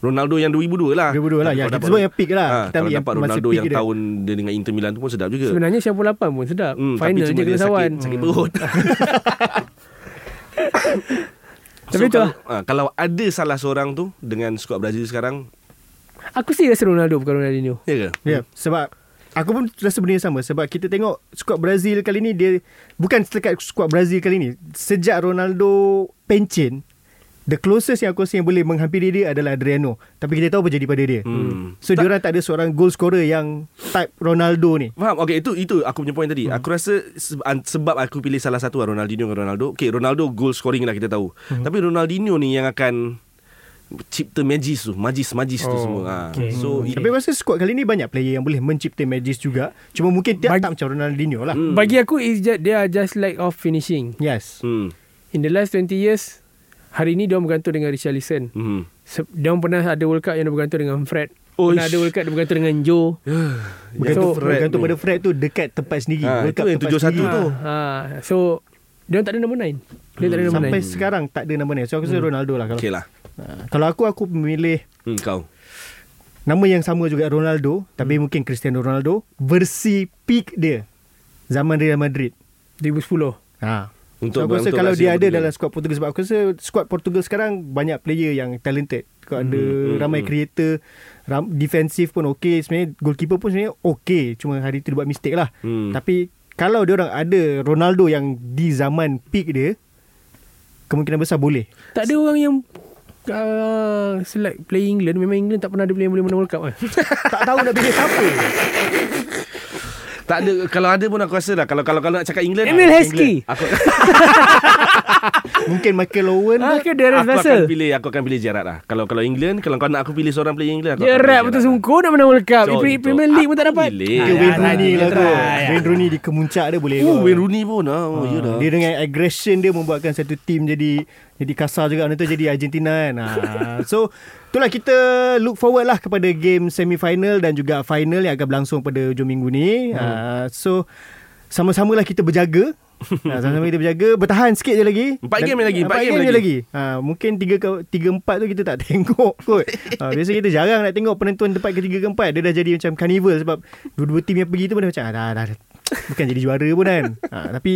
Ronaldo yang 2002 lah 2002 lah. Ya, kita dapat- sebut yang peak lah. Ah, Kita Kalau dapat Ronaldo yang dia. tahun dia dengan Inter Milan tu pun sedap juga Sebenarnya 98 pun sedap. Hmm, Final je kena sakit, sakit perut Tapi so, tu kalau, ah, kalau ada salah seorang tu Dengan skuad Brazil sekarang Aku sih rasa Ronaldo bukan Ronaldinho. Ya ke? Ya, sebab aku pun rasa benda yang sama sebab kita tengok skuad Brazil kali ni dia bukan setakat skuad Brazil kali ni. Sejak Ronaldo pencen, the closest yang aku rasa yang boleh menghampiri dia adalah Adriano. Tapi kita tahu apa jadi pada dia. Hmm. So dia orang tak ada seorang goal scorer yang type Ronaldo ni. Faham? Okay, itu itu aku punya point tadi. Hmm. Aku rasa sebab aku pilih salah satu lah, Ronaldinho dengan Ronaldo. Okay, Ronaldo goal scoring lah kita tahu. Hmm. Tapi Ronaldinho ni yang akan cipta magis tu, magis-magis tu Oh, semua. Ha. okay. So, Tapi aku rasa skuad kali ni banyak player yang boleh mencipta magis juga. Cuma mungkin dia Bagi- tak macam Ronaldinho lah. Hmm. Bagi aku is just, they are just lack of finishing. Yes. hmm. In the last 20 years, hari ni dia orang bergantung dengan Richarlison. Hmm. Se- Dia orang pernah ada World Cup yang dia bergantung dengan Fred. Oh, pernah ada World Cup dia bergantung dengan Joe. Bergantung, So, Fred bergantung pada Fred tu dekat tempat sendiri. Ah, World itu Cup yang tempat 71 sendiri. tu. Ha, so dia orang tak ada nombor 9. Dia tak ada nombor Sampai 9. sekarang tak ada nama ni. So aku rasa Ronaldo lah. Kalau, Okay lah. Ah, kalau aku, aku memilih Hmm, kau. nama yang sama juga Ronaldo. Tapi mungkin Cristiano Ronaldo. Versi peak dia. Zaman Real Madrid. 2010. Ha. Untuk so aku rasa untuk kalau dia ada Portugal. dalam skuad Portugal sebab aku rasa skuad Portugal sekarang banyak player yang talented. Kau ada hmm, ramai hmm. creator, ram, defensif pun okey. Sebenarnya goalkeeper pun sebenarnya okey. Cuma hari tu dia buat mistake lah. Hmm. Tapi kalau dia orang ada Ronaldo yang di zaman peak dia, kemungkinan besar boleh. Tak ada orang yang uh, select play England. Memang England tak pernah ada player yang boleh menang World Cup kan? tak tahu nak pilih siapa. Tak ada kalau ada pun aku rasa lah kalau kalau kalau nak cakap England Emil Heskey. aku Mungkin Michael Owen Ah, ke? ke Darius aku akan pilih aku akan pilih Gerrard lah. Kalau kalau England kalau kau nak aku pilih seorang player England aku pilih rap betul Gerrard lah. sungguh nak menang World Cup. So. Premier League pun tak Aku dapat. pilih. Ke Wayne ya, Rooney ya, lah tu. Wayne Rooney di kemuncak dia boleh. Oh, kot. Wayne Rooney pun ah. Oh, ya dah. Dia dengan aggression dia membuatkan satu tim jadi jadi kasar juga nanti jadi Argentina kan. Ha. So itulah kita look forward lah kepada game semi-final dan juga final yang akan berlangsung pada hujung minggu ni. Ha. So sama-samalah kita berjaga. Ha, sama-sama kita berjaga. Bertahan sikit je lagi. Empat Dan- game lagi, empat Empat game game lagi. lagi. Ha, Mungkin tiga ke tiga empat tu Kita tak tengok kot. Ha, Biasa kita jarang nak tengok Penentuan tempat ketiga ke empat. Dia dah jadi macam carnival Sebab Dua-dua tim yang pergi tu pun dah macam ah, dah, dah, dah. Bukan jadi juara pun kan. Ha, Tapi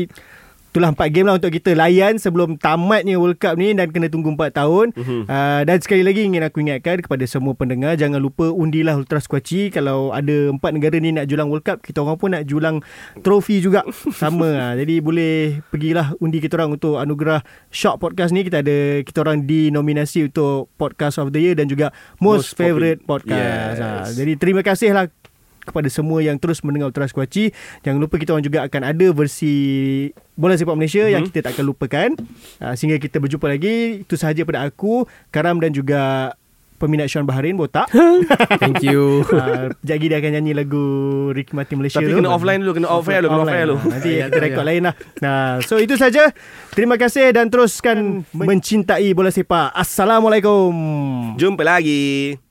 itulah empat game lah untuk kita layan sebelum tamatnya World Cup ni dan kena tunggu empat tahun. Mm-hmm. Uh, dan sekali lagi ingin aku ingatkan kepada semua pendengar jangan lupa undilah Ultra Squatchy kalau ada empat negara ni nak julang World Cup kita orang pun nak julang trofi juga sama lah. Jadi boleh pergilah undi kita orang untuk anugerah Shock Podcast ni kita ada kita orang di nominasi untuk Podcast of the Year dan juga Most, Most Favorite Podcast. Yes. Ha, jadi terima kasih lah kepada semua yang terus mendengar Ultra Squatchy. Jangan lupa kita orang juga akan ada versi Bola Sepak Malaysia mm-hmm. yang kita tak akan lupakan. Uh, sehingga kita berjumpa lagi. Itu sahaja pada aku, Karam dan juga peminat Sean Baharin botak. Thank you. Uh, lagi dia akan nyanyi lagu Ricky Martin Malaysia Tapi tu. kena offline dulu, kena off air dulu, kena off air dulu. Nanti kita rekod lain lah. Nah, so itu saja. Terima kasih dan teruskan mencintai bola sepak. Assalamualaikum. Jumpa lagi.